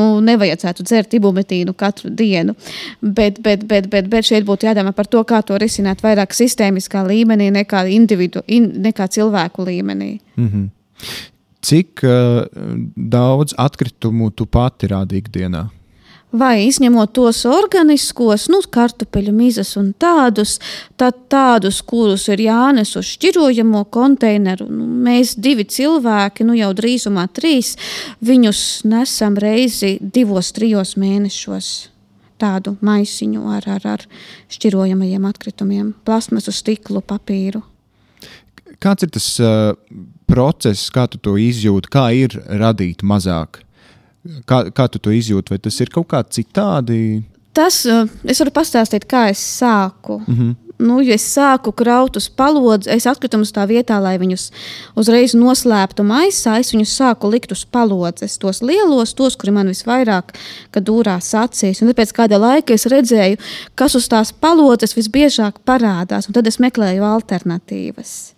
Nu, nevajadzētu dzert ibumetīnu katru dienu. Bet, bet, bet, bet, bet šeit būtu jādomā par to, kā to risināt vairāk sistēmiskā līmenī nekā, individu, in, nekā cilvēku līmenī. Mm -hmm cik uh, daudz atkritumu tu pati rādi ikdienā? Vai izņemot tos organiskos, nu, kartupeļu mizas un tādus, tad tādus, kurus ir jānes uz šķirojamo konteineru. Nu, mēs divi cilvēki, nu jau drīzumā trīs, viņus nesam reizi divos, trijos mēnešos. Tādu maisiņu ar, ar, ar šķirojamajiem atkritumiem, plasmasu, stiklu, papīru. Kāds ir tas uh, process, kā tu to izjūti, kā ir radīt mazāk? Kā, kā tu to izjūti, vai tas ir kaut kā citādi? Tas, uh, es varu pastāstīt, kā es sāku. Mm -hmm. Nu, ja es sāku kraut uz palodzi, es atkritumus tā vietā, lai viņus uzreiz noslēptu maisā, es viņus sāku likt uz palodzes, tos lielos, tos, kuri man visvairāk dūrās acīs. Un pēc kāda laika es redzēju, kas uz tās palodzes visbiežāk parādās, un tad es meklēju alternatīvas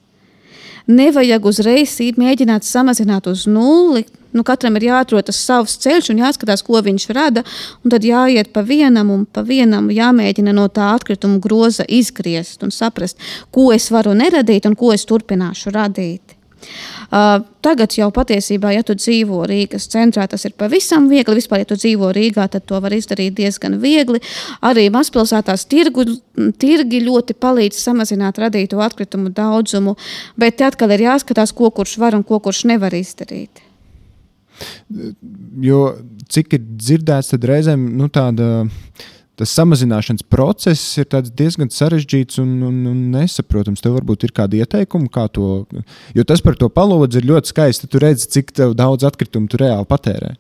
nevajag uzreiz mēģināt samazināt uz nulli. Nu, katram ir jāatrod tas savs ceļš un jāskatās, ko viņš rada. Tad jāiet pa vienam un pa vienam, jāmēģina no tā atkrituma groza izgriezt un saprast, ko es varu neradīt un ko es turpināšu radīt. Uh, tagad jau patiesībā, ja tu dzīvo Rīgas centrā, tas ir pavisam viegli. Vispār, ja tu dzīvo Rīgā, tad to var izdarīt diezgan viegli. Arī mazpilsētās tirgu, tirgi ļoti palīdz samazināt radīto atkritumu daudzumu, bet te atkal ir jāskatās, ko kurš var un ko kurš nevar izdarīt. Jo cik ir dzirdēts, tad reizēm nu, tāda tas samazināšanas process ir diezgan sarežģīts un, un, un nesaprotams. Tev varbūt ir kādi ieteikumi, kā to. Jo tas par to palodzi ir ļoti skaisti. Tu redzi, cik daudz atkritumu tu reāli patērē.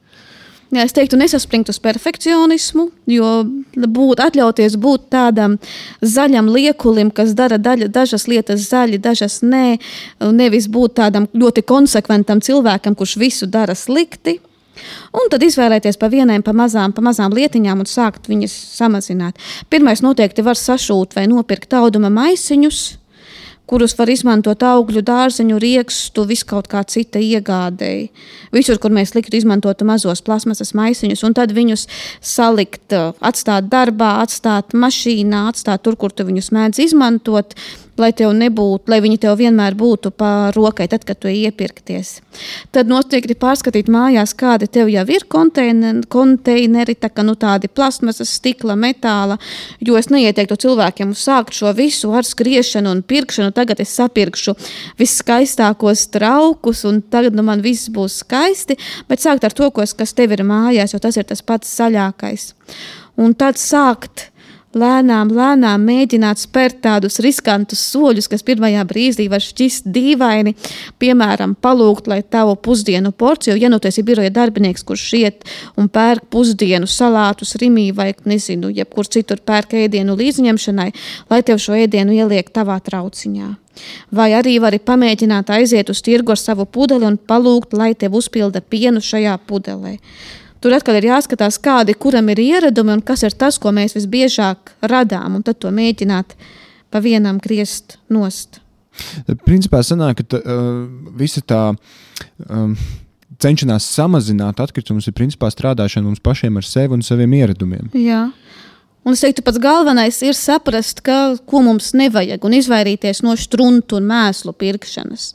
Jā, es teiktu, nesaspringt uz perfekcionismu, jo būt, atļauties būt tādam zaļam liekulim, kas dara daļa, dažas lietas zaļi, dažas nē, nevis būt tādam ļoti konsekventam cilvēkam, kurš visu dara slikti. Un tad izvēlēties pa vienai, pa mazām, pa mazām lietiņām un sākt viņas samazināt. Pirmais noteikti var sašūt vai nopirkt auduma maisiņus, kurus var izmantot augļu, dārzeņu, riekstu, viskaut kā cita iegādēji. Visur, kur mēs liktu izmantot mazos plasmasas maisiņus, un tad viņus salikt, atstāt darbā, atstāt mašīnā, atstāt tur, kur tu viņus mēdz izmantot lai tev nebūtu, lai viņi tev vienmēr būtu pa rokai, tad, kad tu iepirkties. Tad noteikti pārskatīt mājās, kādi tev jau ir konteineri, tā kā nu, tādi plasmasas, stikla, metāla. Jo es neieteiktu cilvēkiem sākt šo visu ar skriešanu un pirkšanu. Tagad es sapirkšu viskaistākos traukus, un tagad nu, man viss būs skaisti. Bet sākt ar to, kas tev ir mājās, jo tas ir tas pats saļākais. Un tad sākt lēnām, lēnām mēģināt spērt tādus riskantus soļus, kas pirmajā brīdī var šķist dīvaini. Piemēram, palūgt, lai tavu pusdienu porciju, ja nu tas ir biroja darbinieks, kurš iet un pērk pusdienu salātus Rimī vai, nezinu, jebkur citur pērk ēdienu līdzņemšanai, lai tev šo ēdienu ieliek tavā trauciņā. Vai arī vari pamēģināt aiziet uz tirgu ar savu pudeli un palūgt, lai tev uzpilda pienu šajā pudelē. Tur atkal ir jāskatās, kādi kuram ir ieradumi un kas ir tas, ko mēs visbiežāk radām, un tad to mēģināt pa vienam griezt nost. Principā sanāk, ka tā, uh, visa tā. Um, cenšanās samazināt atkritumus, ir principā strādāšana mums pašiem ar sevi un saviem ieradumiem. Jā. Un es teiktu, pats galvenais ir saprast, ka, ko mums nevajag, un izvairīties no struntu un mēslu pirkšanas.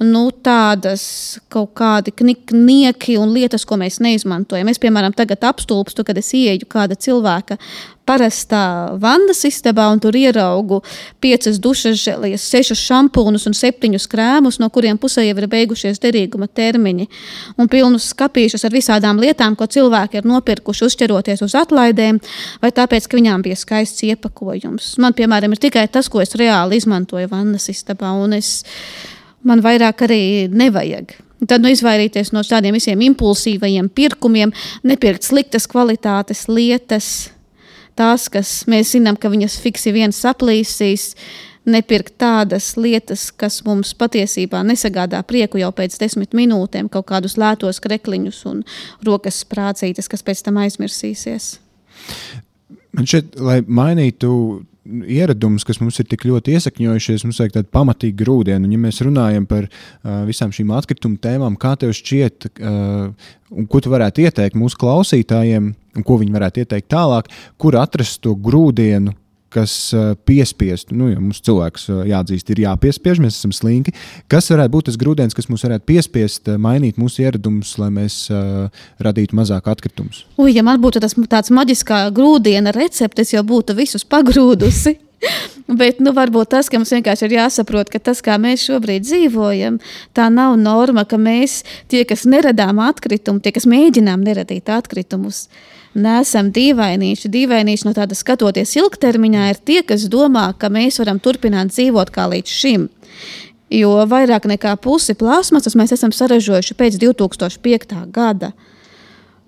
Nu, tādas kaut kādi knieki un lietas, ko mēs neizmantojam. Es, piemēram, tagad apstulbstu, kad es ieeju kāda cilvēka parastā vannas istabā un tur ieraugu piecas dušas žēlijas, sešas šampūnus un septiņus krēmus, no kuriem pusē jau ir beigušies derīguma termiņi, un pilnus skapīšus ar visādām lietām, ko cilvēki ir nopirkuši, uzķeroties uz atlaidēm, vai tāpēc, ka viņām bija skaists iepakojums. Man, piemēram, ir tikai tas, ko es reāli izmantoju vannas istabā, un es, man vairāk arī nevajag. Tad nu, izvairīties no tādiem visiem impulsīvajiem pirkumiem, nepirkt sliktas kvalitātes lietas tās, kas mēs zinām, ka viņas fiksi viens saplīsīs, nepirkt tādas lietas, kas mums patiesībā nesagādā prieku jau pēc desmit minūtēm, kaut kādus lētos krekliņus un rokas sprācītes, kas pēc tam aizmirsīsies. Man šķiet, lai mainītu ieradumus, kas mums ir tik ļoti iesakņojušies, mums vajag tādu pamatīgu grūdienu. Un, ja mēs runājam par uh, visām šīm atkrituma tēmām, kā tev šķiet, uh, un ko tu varētu ieteikt mūsu klausītājiem, un ko viņi varētu ieteikt tālāk, kur atrast to grūdienu, kas uh, piespiestu, nu, ja mums cilvēks uh, jāatzīst, ir jāpiespiež, mēs esam slinki. Kas varētu būt tas grūdienis, kas mums varētu piespiest uh, mainīt mūsu ieradumus, lai mēs radītu mazāk atkritumus? Ui, ja man būtu tas tāds maģiskā grūdiena recepte, es jau būtu visus pagrūdusi. Bet nu, varbūt tas, ka mums vienkārši ir jāsaprot, ka tas, kā mēs šobrīd dzīvojam, tā nav norma, ka mēs, tie, kas neradām atkritumu, tie, kas mēģinām neradīt atkritumus, uh, nesam dīvainīši. Dīvainīši no tāda skatoties ilgtermiņā ir tie, kas domā, ka mēs varam turpināt dzīvot kā līdz šim. Jo vairāk nekā pusi plasmasas mēs esam saražojuši pēc 2005. gada.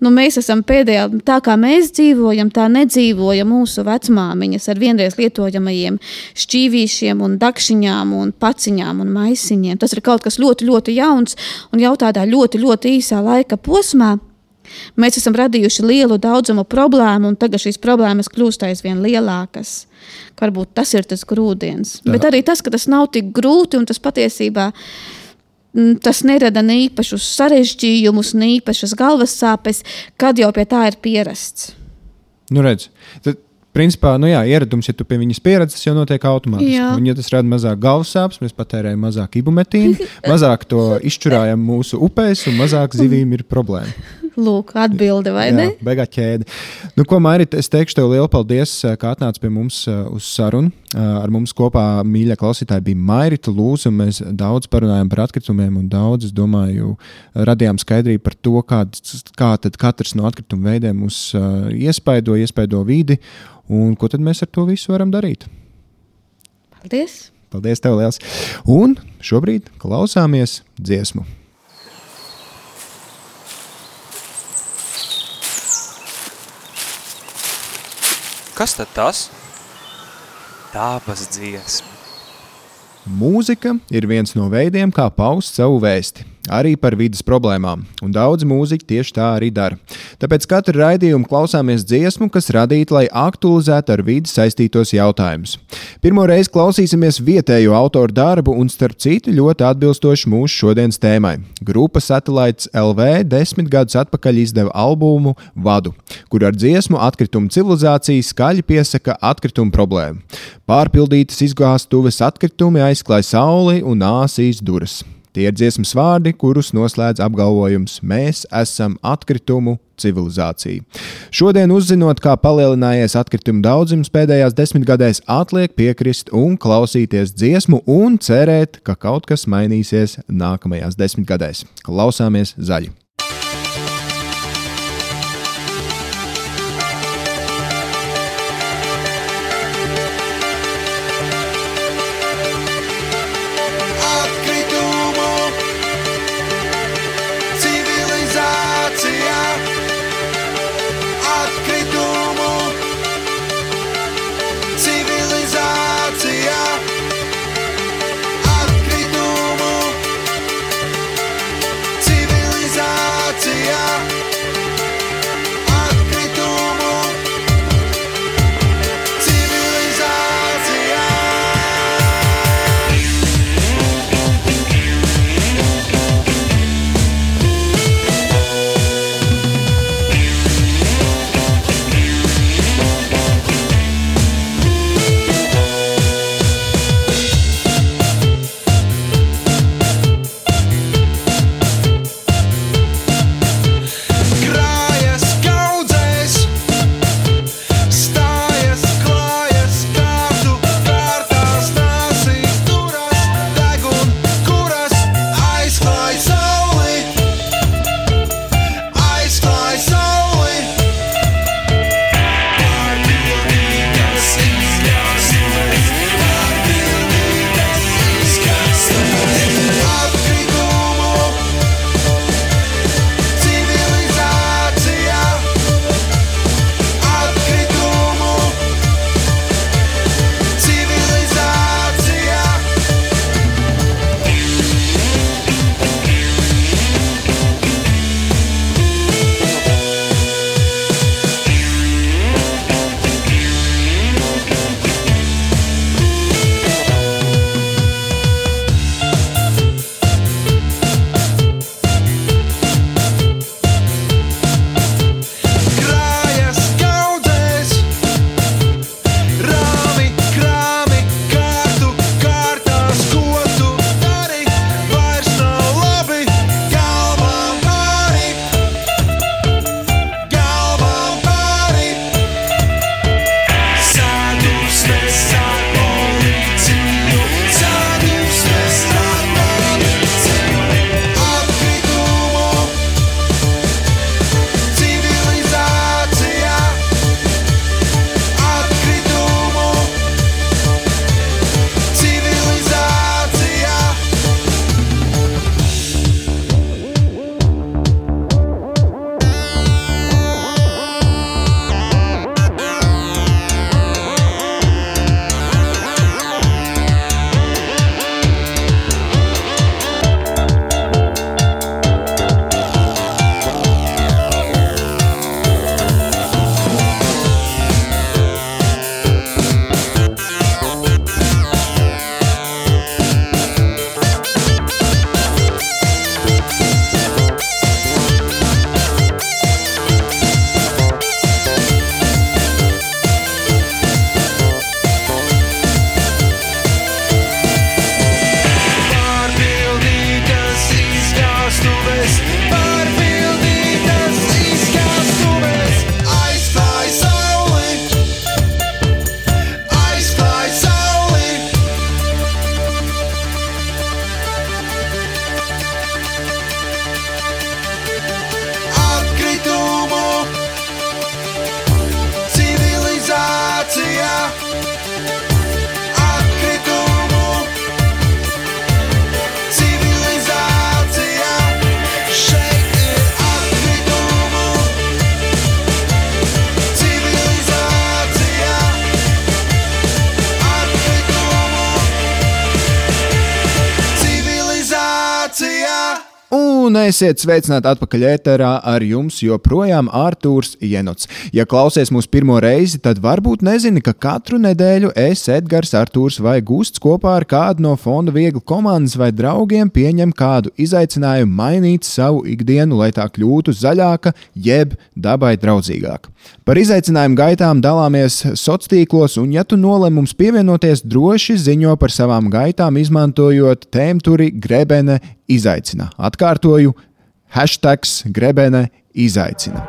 Nu, mēs esam pēdējā, tā kā mēs dzīvojam, tā nedzīvoja mūsu vecmāmiņas ar vienreiz lietojamajiem šķīvīšiem, un dakšiņām, un paciņām un maisiņiem. Tas ir kaut kas ļoti, ļoti jauns un jau tādā ļoti, ļoti īsā laika posmā. Mēs esam radījuši lielu daudzumu problēmu, un tagad šīs problēmas kļūst aizvien lielākas. Varbūt tas ir tas grūdienis. Tā. Bet arī tas, ka tas nav tik grūti un tas patiesībā mm, tas nerada ne īpašus sarežģījumus, ne īpašas galvas sāpes, kad jau pie tā ir pierasts. Nu, redz, tad, principā, nu jā, ieradums, ja tu pie viņas pieredzes, jau notiek automātiski. Jā. Un, ja tas rada mazāk galvas sāpes, mēs patērējam mazāk ibumetīnu, mazāk to izšķurājam mūsu upēs, un mazāk zivīm ir problēma. Lūk, atbilde vai Jā, ne? Beigā ķēde. Nu, ko, Mairīt, es teikšu tev lielu paldies, eh, ka atnāci pie mums eh, uz sarunu. Eh, ar mums kopā mīļā klausītāja bija Mairita Lūza. Mēs daudz parunājām par atkritumiem un daudz, es domāju, radījām skaidrību par to, kāds, kā katrs no atkrituma veidiem mūs iespaido, iespaido vidi un ko tad mēs ar to visu varam darīt. Paldies! Paldies, tev liels! Un šobrīd klausāmies dziesmu. Kas tad tas? Dabas dziesma. Mūzika ir viens no veidiem, kā paust savu vēsti arī par vidas problēmām, un daudz mūziķi tieši tā arī dara. Tāpēc katru raidījumu klausāmies dziesmu, kas radīta, lai aktualizētu ar vidi saistītos jautājumus. Pirmo reizi klausīsimies vietējo autoru darbu, un starp citu ļoti atbilstoši mūsu šodienas tēmai. Grupa Satellites LV desmit gadus atpakaļ izdeva albumu Vadu, kur ar dziesmu atkritumu civilizācija skaļi piesaka atkritumu problēmu. Pārpildītas izgāstuves atkritumi aizklāja sauli un āsīs duras. Tie ir dziesmas vārdi, kurus noslēdz apgalvojums: Mēs esam atkritumu civilizācija. Šodien, uzzinot, kā palielinājies atkritumu daudzums pēdējās desmitgadēs, atliek piekrist un klausīties dziesmu un cerēt, ka kaut kas mainīsies nākamajās desmitgadēs. Klausāmies zaļi! Un esiet sveicināti atpakaļ ēterā ar jums joprojām Artūrs Jenots. Ja klausies mūsu pirmo reizi, tad varbūt nezini, ka katru nedēļu es, Edgars, Artūrs vai Gusts kopā ar kādu no fonda viegli komandas vai draugiem pieņem kādu izaicinājumu mainīt savu ikdienu, lai tā kļūtu zaļāka, jeb dabai draudzīgāka. Par izaicinājumu gaitām dalāmies sociālos tīklos, un, ja tu nolem mums pievienoties, droši ziņo par savām gaitām, izmantojot tēmturi grebene izaicina. Atkārtoju, hashtag grebene izaicina.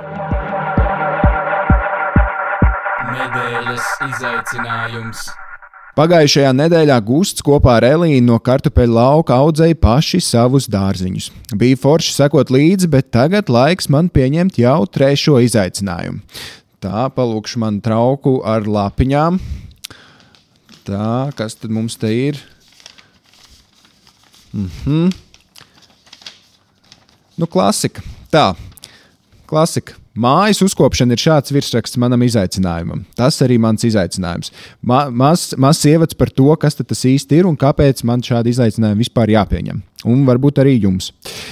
Nedēļas izaicinājums. Pagājušajā nedēļā Gusts kopā ar Elīnu no kartupeļu lauka audzēja paši savus dārziņus. Bija forši sekot līdzi, bet tagad laiks man pieņemt jau trešo izaicinājumu. Tā, palūkšu man trauku ar lapiņām. Tā, kas tad mums te ir? Mhm. Nu, klasika. Tā, klasika. Mājas uzkopšana ir šāds virsraksts manam izaicinājumam. Tas arī mans izaicinājums. Ma Mazs maz ievads par to, kas tas īsti ir un kāpēc man šādi izaicinājumi vispār jāpieņem. Un varbūt arī jums. Uh,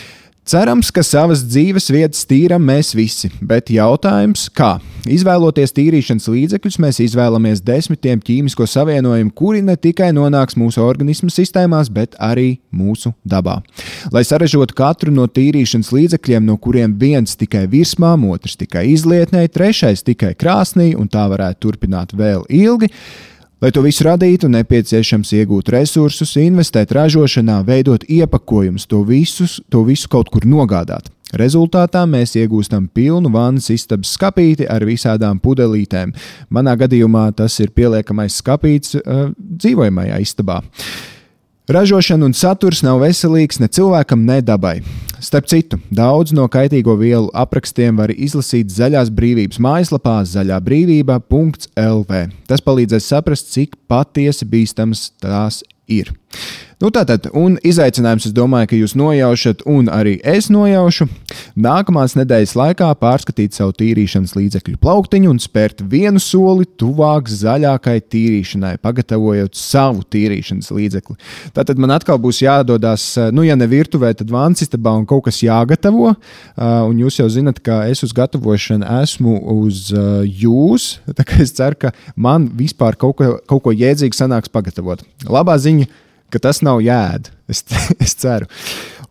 Cerams, ka savas dzīves vietas tīram mēs visi, bet jautājums, kā? Izvēloties tīrīšanas līdzekļus, mēs izvēlamies desmitiem ķīmisko savienojumu, kuri ne tikai nonāks mūsu organismu sistēmās, bet arī mūsu dabā. Lai saražotu katru no tīrīšanas līdzekļiem, no kuriem viens tikai virsmām, otrs tikai izlietnē, trešais tikai krāsnī, un tā varētu turpināt vēl ilgi, Lai to visu radītu, nepieciešams iegūt resursus, investēt ražošanā, veidot iepakojumus, to, visus, to visu kaut kur nogādāt. Rezultātā mēs iegūstam pilnu vannas istabas skāpīti ar visādām pudelītēm. Manā gadījumā tas ir pieliekamais skāpīts uh, dzīvojamajā istabā. Ražošana un saturs nav veselīgs ne cilvēkam, ne dabai. Starp citu, daudz no kaitīgo vielu aprakstiem var izlasīt Zaļās brīvības mājaslapā zaļābrīvība.lv. Tas palīdzēs saprast, cik patiesi bīstamas tās ir. Nu, tātad, un izaicinājums, es domāju, ka jūs nojaušat, un arī es nojaušu, nākamās nedēļas laikā pārskatīt savu tīrīšanas līdzekļu plauktiņu un spērt vienu soli tuvāk zaļākai tīrīšanai, pagatavojot savu tīrīšanas līdzekli. Tātad man atkal būs jādodas, nu, ja ne virtuvē, tad vānsistabā un kaut kas jāgatavo. Un jūs jau zinat, ka es uz gatavošanu esmu uz jūs. Tā kā es ceru, ka man vispār kaut ko, kaut ko jēdzīgu sanāks pagatavot. Labā ziņa ka tas nav jēda. Es, es ceru.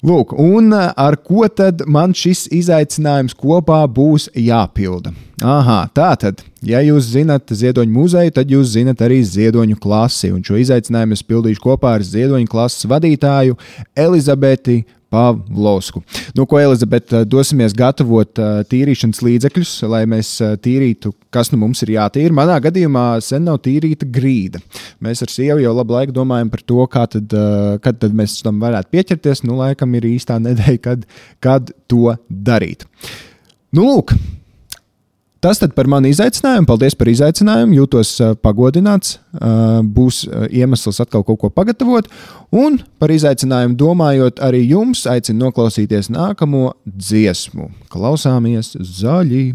Lūk, un eh, ar ko tad man šis izaicinājums kopā būs jāpilda? Aha, tā tad, ja jūs zinat ziedoņu muzeju, tad jūs zinat arī ziedoņu klasi. Un šo izaicinājumu es pildīšu kopā ar ziedoņu klases vadītāju Elizabeti Pavlovsku. Nu, ko, Elizabete, dosimies gatavot uh, tīrīšanas līdzekļus, lai mēs uh, tīrītu, kas nu mums ir jātīra. Manā gadījumā sen nav tīrīta grīda. Mēs ar sievu jau labu laiku domājam par to, tad, uh, kad tad mēs tam varētu pieķerties. Nu, laikam ir īstā nedēļa, kad, kad to darīt. Nu, lūk, Tas par mani izaicinājumu. Paldies par izaicinājumu. Jūtos pagodināts. Būs iemesls atkal kaut ko pagatavot. Un par izaicinājumu domājot, arī jums aicinu noklausīties nākamo dziesmu. Klausāmies zaļi!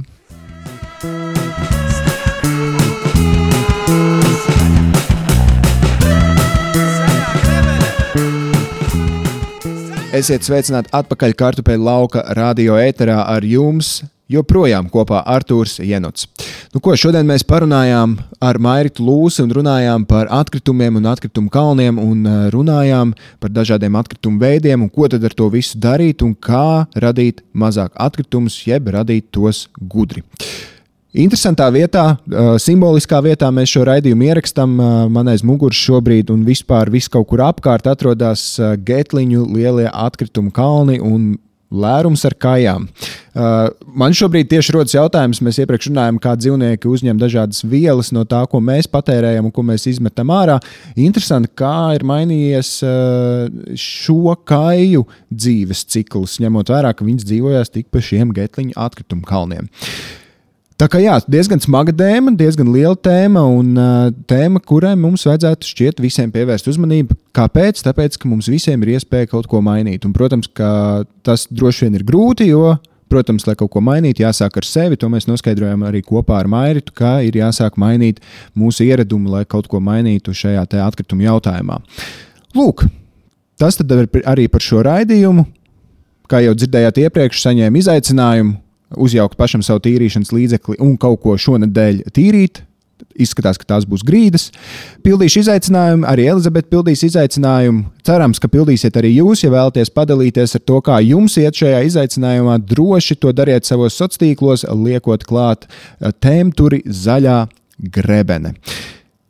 Esiet sveicināti atpakaļ kartupeļu lauka radio ēterā ar jums joprojām kopā Arthurs Jenots. Nu, ko, šodien mēs parunājām ar Mairitu Lūsu un runājām par atkritumiem un atkritumu kalniem un eh, runājām par dažādiem atkritumu veidiem un ko tad ar to visu darīt un kā radīt mazāk atkritumus, jeb radīt tos gudri. Interesantā vietā, uh, simboliskā vietā mēs šo raidījumu ierakstām. Uh, man aiz muguras šobrīd un vispār viss kaut kur apkārt atrodas Getliņu lielie atkritumu kalni un lērums ar kājām. Uh, man šobrīd tieši rodas jautājums, mēs iepriekš runājām, kā dzīvnieki uzņem dažādas vielas no tā, ko mēs patērējam un ko mēs izmetam ārā. Interesanti, kā ir mainījies uh, šo kāju dzīves cikls, ņemot vērā, ka viņas dzīvojās tik pa šiem getliņu atkritumu kalniem. Uh, Tā kā jā, diezgan smaga tēma, diezgan liela tēma un uh, tēma, kurai mums vajadzētu šķiet visiem pievērst uzmanību. Kāpēc? Tāpēc, ka mums visiem ir iespēja kaut ko mainīt. Un, protams, ka tas droši vien ir grūti, jo, protams, lai kaut ko mainītu, jāsāk ar sevi. To mēs noskaidrojam arī kopā ar Mairitu, ka ir jāsāk mainīt mūsu ieradumu, lai kaut ko mainītu šajā atkrituma jautājumā. Lūk, tas arī par šo raidījumu. kā jau dzirdējāt iepriekš, saņēma izaicinājumu uzjaukt pašam savu tīrīšanas līdzekli un kaut ko šonadēļ tīrīt. Izskatās, ka tās būs grīdas. Pildīšu izaicinājumu, arī Elizabete pildīs izaicinājumu. Cerams, ka pildīsiet arī jūs, ja vēlaties padalīties ar to, kā jums iet šajā izaicinājumā. Droši to dariet savos sociālos tīklos, liekot klāt eh, tēmturi zaļā grebene.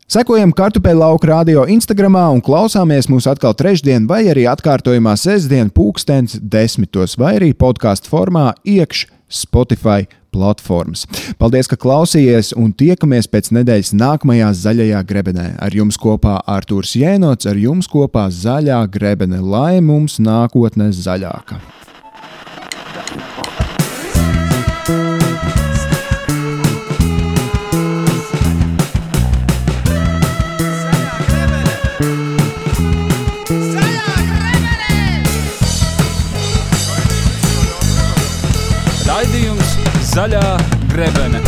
Sekojam kartupeļu lauka radio Instagram un klausāmies mūs atkal trešdien, vai arī atkārtojumā sestdien, pulkstenis desmitos, vai arī podkāstu formā iekšā Spotify platformas. Paldies, ka klausījāties un tiekamies pēc nedēļas nākamajā zaļajā grebenē. Ar jums kopā Artūrs Jēnots, ar jums kopā zaļā grebene, lai mums nākotnē zaļāka. Zaļā grebene.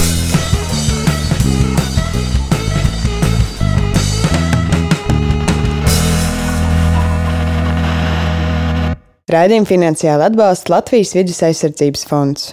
Raidījumu finansiāli atbalsta Latvijas vidus aizsardzības fonds.